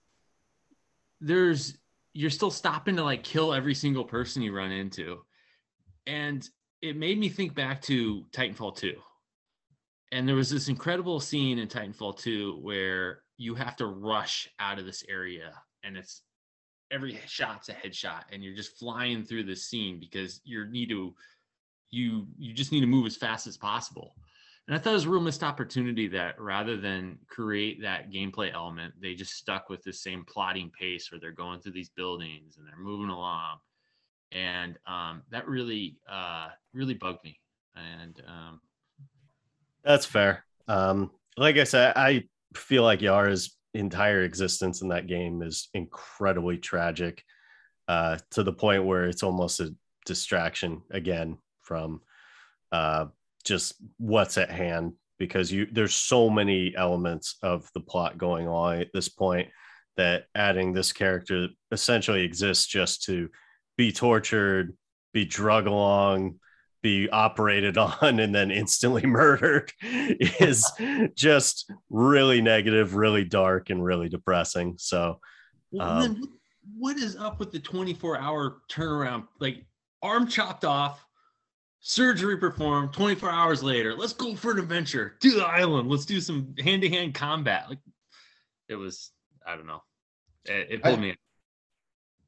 There's you're still stopping to like kill every single person you run into. And it made me think back to Titanfall 2. And there was this incredible scene in Titanfall 2 where you have to rush out of this area and it's every shot's a headshot and you're just flying through the scene because you need to you you just need to move as fast as possible. And i thought it was a real missed opportunity that rather than create that gameplay element they just stuck with the same plotting pace where they're going through these buildings and they're moving along. And um, that really uh, really bugged me. And um, that's fair. Um, like i said i feel like yara's entire existence in that game is incredibly tragic uh, to the point where it's almost a distraction again from uh, just what's at hand because you there's so many elements of the plot going on at this point that adding this character essentially exists just to be tortured, be drug along, be operated on, and then instantly murdered is just really negative, really dark, and really depressing. So, um, what is up with the 24 hour turnaround? Like, arm chopped off, surgery performed 24 hours later. Let's go for an adventure. To the island. Let's do some hand-to-hand combat. Like it was i don't know. It, it pulled I, me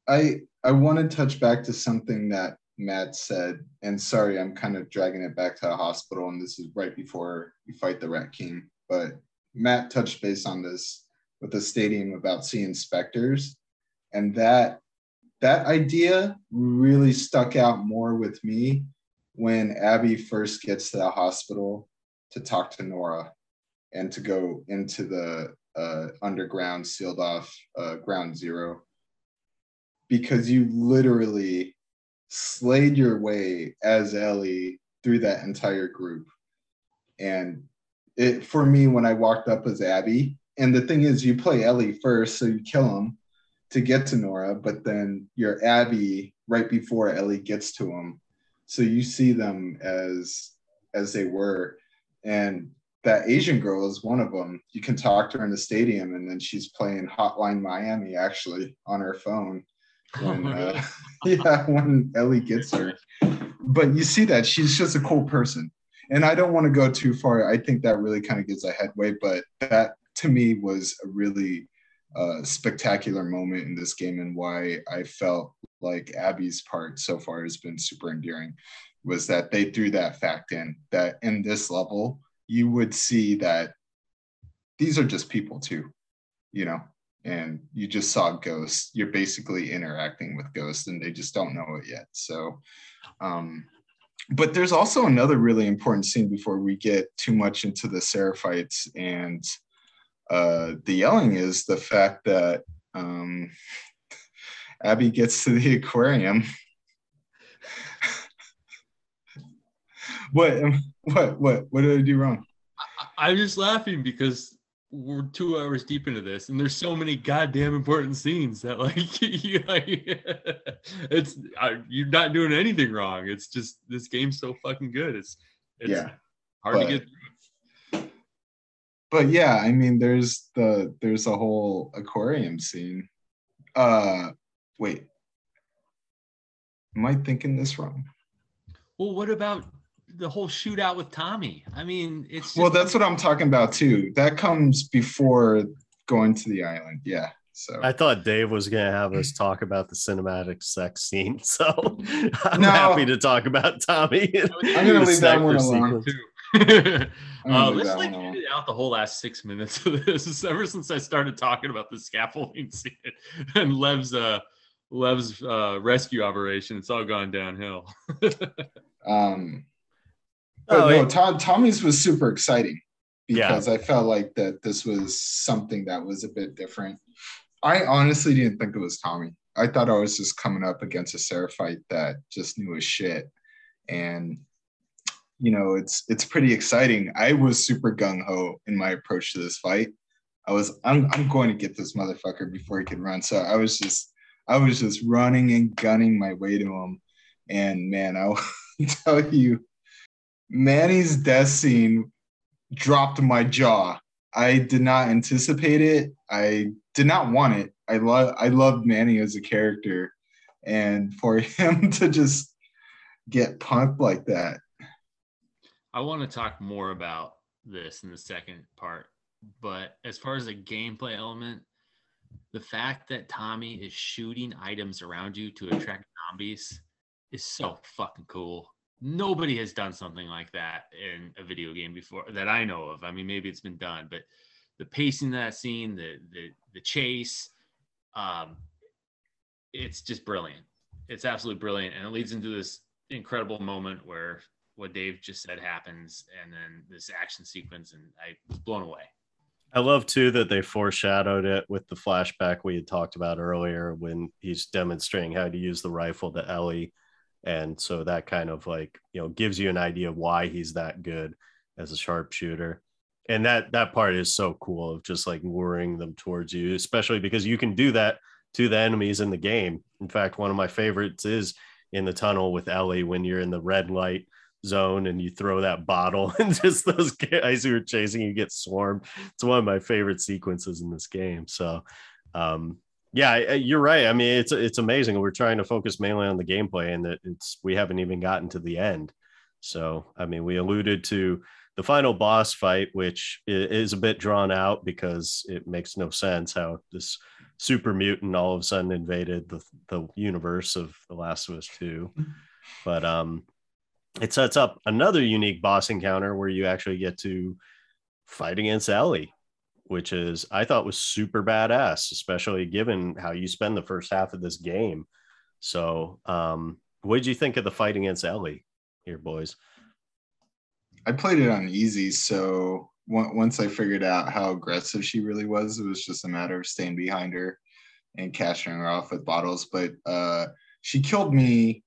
i i want to touch back to something that matt said and sorry i'm kind of dragging it back to the hospital and this is right before you fight the rat king but matt touched base on this with the stadium about seeing specters and that that idea really stuck out more with me when Abby first gets to the hospital to talk to Nora and to go into the uh, underground sealed off uh, ground zero because you literally slayed your way as Ellie through that entire group. And it for me when I walked up as Abby, and the thing is you play Ellie first, so you kill him to get to Nora, but then you're Abby right before Ellie gets to him so you see them as as they were. And that asian girl is one of them. You can talk to her in the stadium and then she's playing hotline miami actually on her phone when uh, yeah when ellie gets her. But you see that she's just a cool person. And i don't want to go too far. I think that really kind of gives a headway but that to me was a really uh, spectacular moment in this game and why i felt like Abby's part so far has been super endearing was that they threw that fact in that in this level you would see that these are just people too, you know, and you just saw ghosts. You're basically interacting with ghosts and they just don't know it yet. So, um, but there's also another really important scene before we get too much into the Seraphites and uh, the yelling is the fact that um, Abby gets to the aquarium. what? What? What? What did I do wrong? I, I'm just laughing because we're two hours deep into this, and there's so many goddamn important scenes that like, you, like it's I, you're not doing anything wrong. It's just this game's so fucking good. It's it's yeah, hard but, to get. Through. but yeah, I mean, there's the there's a whole aquarium scene. Uh, wait, am I thinking this wrong? Well, what about the whole shootout with Tommy? I mean, it's well, that's what I'm talking about too. That comes before going to the island. Yeah. So I thought Dave was going to have us talk about the cinematic sex scene. So I'm no. happy to talk about Tommy. I'm going to leave that one alone too. uh, let's like edit out the whole last six minutes of this. Ever since I started talking about the scaffolding scene and Lev's uh, Lev's uh, rescue operation, it's all gone downhill. um, but oh, no, Tom, Tommy's was super exciting because yeah. I felt like that this was something that was a bit different. I honestly didn't think it was Tommy. I thought I was just coming up against a Seraphite that just knew his shit, and you know, it's it's pretty exciting. I was super gung ho in my approach to this fight. I was I'm I'm going to get this motherfucker before he can run. So I was just I was just running and gunning my way to him. And man, I'll tell you, Manny's death scene dropped my jaw. I did not anticipate it. I did not want it. I love I loved Manny as a character. And for him to just get punked like that. I want to talk more about this in the second part. But as far as a gameplay element, the fact that Tommy is shooting items around you to attract zombies is so fucking cool. Nobody has done something like that in a video game before that I know of. I mean, maybe it's been done, but the pacing of that scene, the the the chase, um, it's just brilliant. It's absolutely brilliant, and it leads into this incredible moment where what Dave just said happens, and then this action sequence, and I was blown away. I love too that they foreshadowed it with the flashback we had talked about earlier when he's demonstrating how to use the rifle to Ellie. And so that kind of like you know gives you an idea why he's that good as a sharpshooter. And that that part is so cool of just like luring them towards you especially because you can do that to the enemies in the game. In fact one of my favorites is in the tunnel with ellie when you're in the red light zone and you throw that bottle and just those guys who are chasing you get swarmed. It's one of my favorite sequences in this game. So um yeah you're right. I mean it's it's amazing. We're trying to focus mainly on the gameplay and that it's we haven't even gotten to the end. So i mean we alluded to the final boss fight, which is a bit drawn out because it makes no sense how this super mutant all of a sudden invaded the, the universe of The Last of Us 2. But um, it sets up another unique boss encounter where you actually get to fight against Ellie, which is I thought was super badass, especially given how you spend the first half of this game. So, um, what did you think of the fight against Ellie here, boys? I played it on easy, so once I figured out how aggressive she really was, it was just a matter of staying behind her and cashing her off with bottles. But uh, she killed me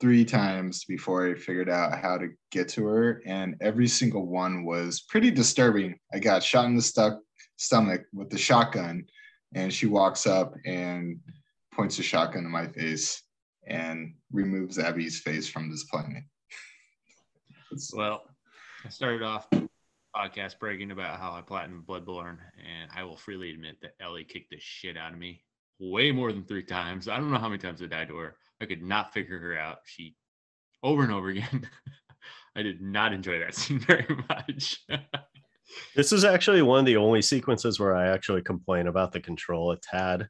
three times before I figured out how to get to her, and every single one was pretty disturbing. I got shot in the stuck stomach with the shotgun, and she walks up and points a shotgun to my face and removes Abby's face from this planet. well, I started off podcast bragging about how I platinum Bloodborne, and I will freely admit that Ellie kicked the shit out of me way more than three times. I don't know how many times I died to her. I could not figure her out. She over and over again. I did not enjoy that scene very much. this is actually one of the only sequences where I actually complain about the control a tad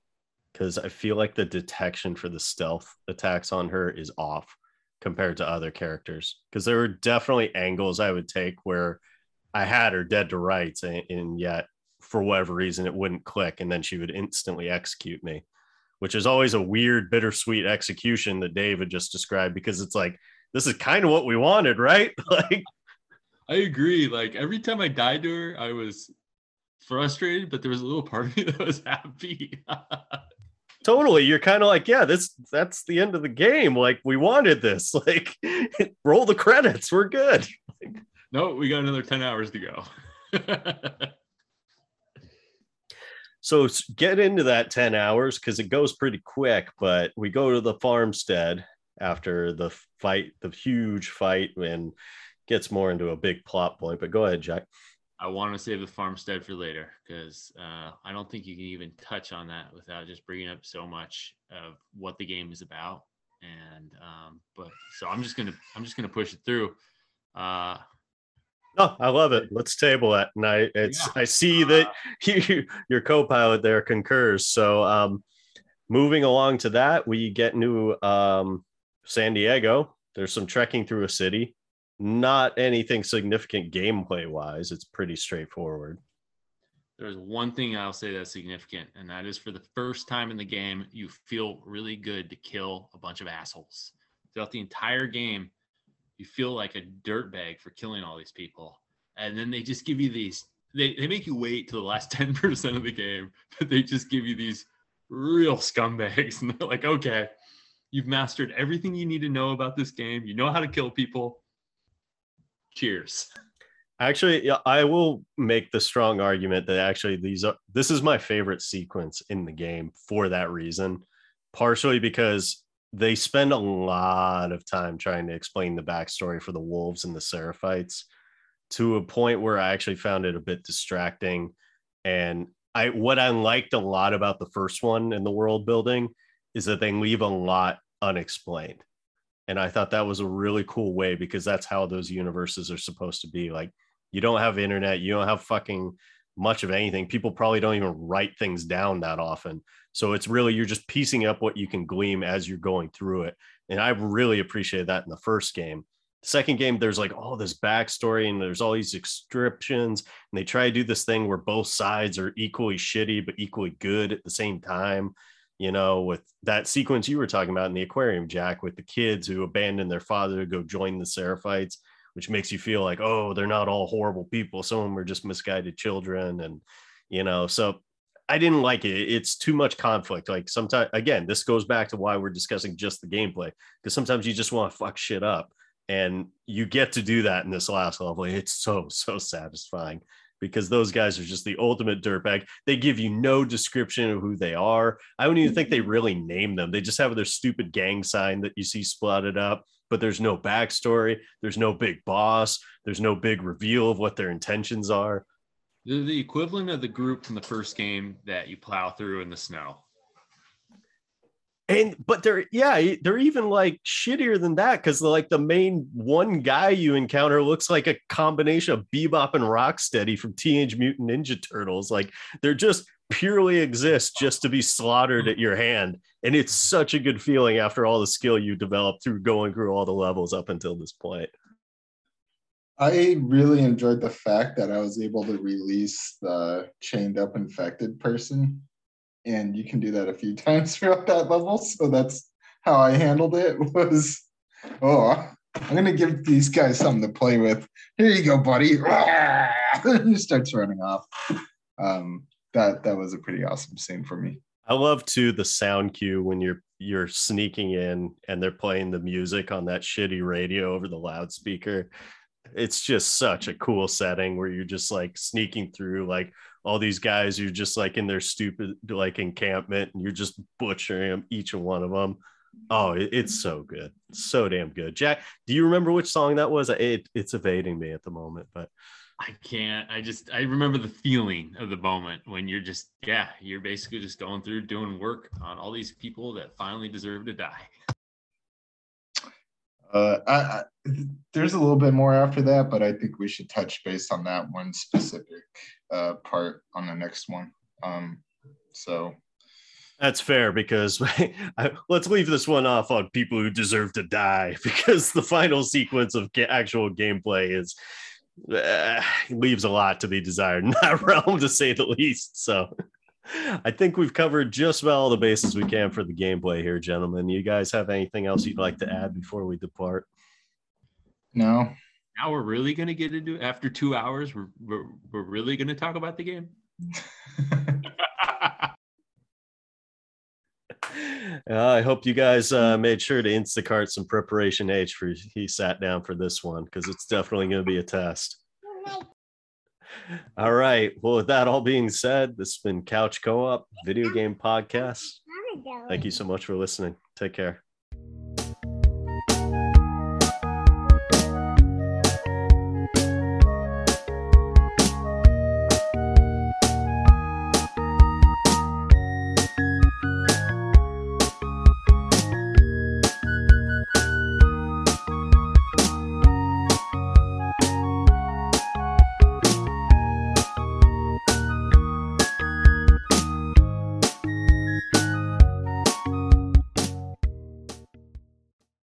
because I feel like the detection for the stealth attacks on her is off compared to other characters because there were definitely angles I would take where I had her dead to rights and, and, yet for whatever reason it wouldn't click and then she would instantly execute me which is always a weird bittersweet execution that David just described because it's like this is kind of what we wanted right? Like I agree. Like every time I died to her I was frustrated but there was a little part of me that was happy. Totally. You're kind of like yeah this that's the end of the game. Like we wanted this. Like roll the credits. We're good. No we got another 10 hours to go so get into that 10 hours because it goes pretty quick but we go to the farmstead after the fight the huge fight and gets more into a big plot point but go ahead jack I want to save the farmstead for later because uh, I don't think you can even touch on that without just bringing up so much of what the game is about. And um, but so I'm just gonna I'm just gonna push it through. Uh, Oh, I love it. Let's table it. And I it's yeah. I see that you, your co-pilot there concurs. So um moving along to that, we get new um San Diego. There's some trekking through a city not anything significant gameplay wise. It's pretty straightforward. There's one thing I'll say that's significant, and that is for the first time in the game, you feel really good to kill a bunch of assholes. Throughout the entire game, you feel like a dirtbag for killing all these people. And then they just give you these, they, they make you wait till the last 10% of the game, but they just give you these real scumbags. And they're like, okay, you've mastered everything you need to know about this game. You know how to kill people Cheers. Actually, I will make the strong argument that actually these are this is my favorite sequence in the game for that reason. Partially because they spend a lot of time trying to explain the backstory for the wolves and the seraphites to a point where I actually found it a bit distracting. And I what I liked a lot about the first one in the world building is that they leave a lot unexplained and i thought that was a really cool way because that's how those universes are supposed to be like you don't have internet you don't have fucking much of anything. People probably don't even write things down that often. So it's really you're just piecing up what you can glean as you're going through it. And i really appreciated that in the first game. Second game there's like all this backstory and there's all these descriptions and they try to do this thing where both sides are equally shitty but equally good at the same time you know, with that sequence you were talking about in the aquarium, Jack, with the kids who abandon their father to go join the Seraphites, which makes you feel like, oh, they're not all horrible people. Some of them are just misguided children. And, you know, so I didn't like it. It's too much conflict. Like sometimes, again, this goes back to why we're discussing just the gameplay because sometimes you just want to fuck shit up, and you get to do that in this last level. It's so so satisfying because those guys are just the ultimate dirtbag. They give you no description of who they are. I don't even think they mm-hmm. really name them. They just have their stupid gang sign that you see splatted up, but there's no backstory. There's no big boss. There's no big reveal of what their intentions are. They're the equivalent of the group from the first game that you plow through in the snow. And but they're yeah, they're even like shittier than that because like the main one guy you encounter looks like a combination of Bebop and Rocksteady from Teenage Mutant Ninja Turtles. Like they're just purely exist just to be slaughtered at your hand. And it's such a good feeling after all the skill you developed through going through all the levels up until this point. I really enjoyed the fact that I was able to release the chained up infected person. And you can do that a few times throughout that level. So that's how I handled it was, oh, I'm gonna give these guys something to play with. Here you go, buddy. he starts running off. Um, that that was a pretty awesome scene for me. I love too the sound cue when you're you're sneaking in and they're playing the music on that shitty radio over the loudspeaker. It's just such a cool setting where you're just like sneaking through like all these guys you're just like in their stupid like encampment and you're just butchering them each one of them oh it's so good. So damn good. Jack do you remember which song that was? It, it's evading me at the moment but i can't i just i remember the feeling of the moment when you're just yeah you're basically just going through doing work on all these people that finally deserve to die uh, I, I, there's a little bit more after that, but I think we should touch base on that one specific uh, part on the next one. Um, so that's fair because I, let's leave this one off on people who deserve to die because the final sequence of ga- actual gameplay is uh, leaves a lot to be desired in that realm to say the least. So I think we've covered just about all the bases we can for the gameplay here, gentlemen. You guys have anything else you'd like to add before we depart? No. Now we're really going to get into after two hours. We're we're, we're really going to talk about the game. Uh, I hope you guys uh, made sure to Instacart some preparation H for he sat down for this one because it's definitely going to be a test. All right. Well, with that all being said, this has been Couch Co op Video Game Podcast. Thank you so much for listening. Take care.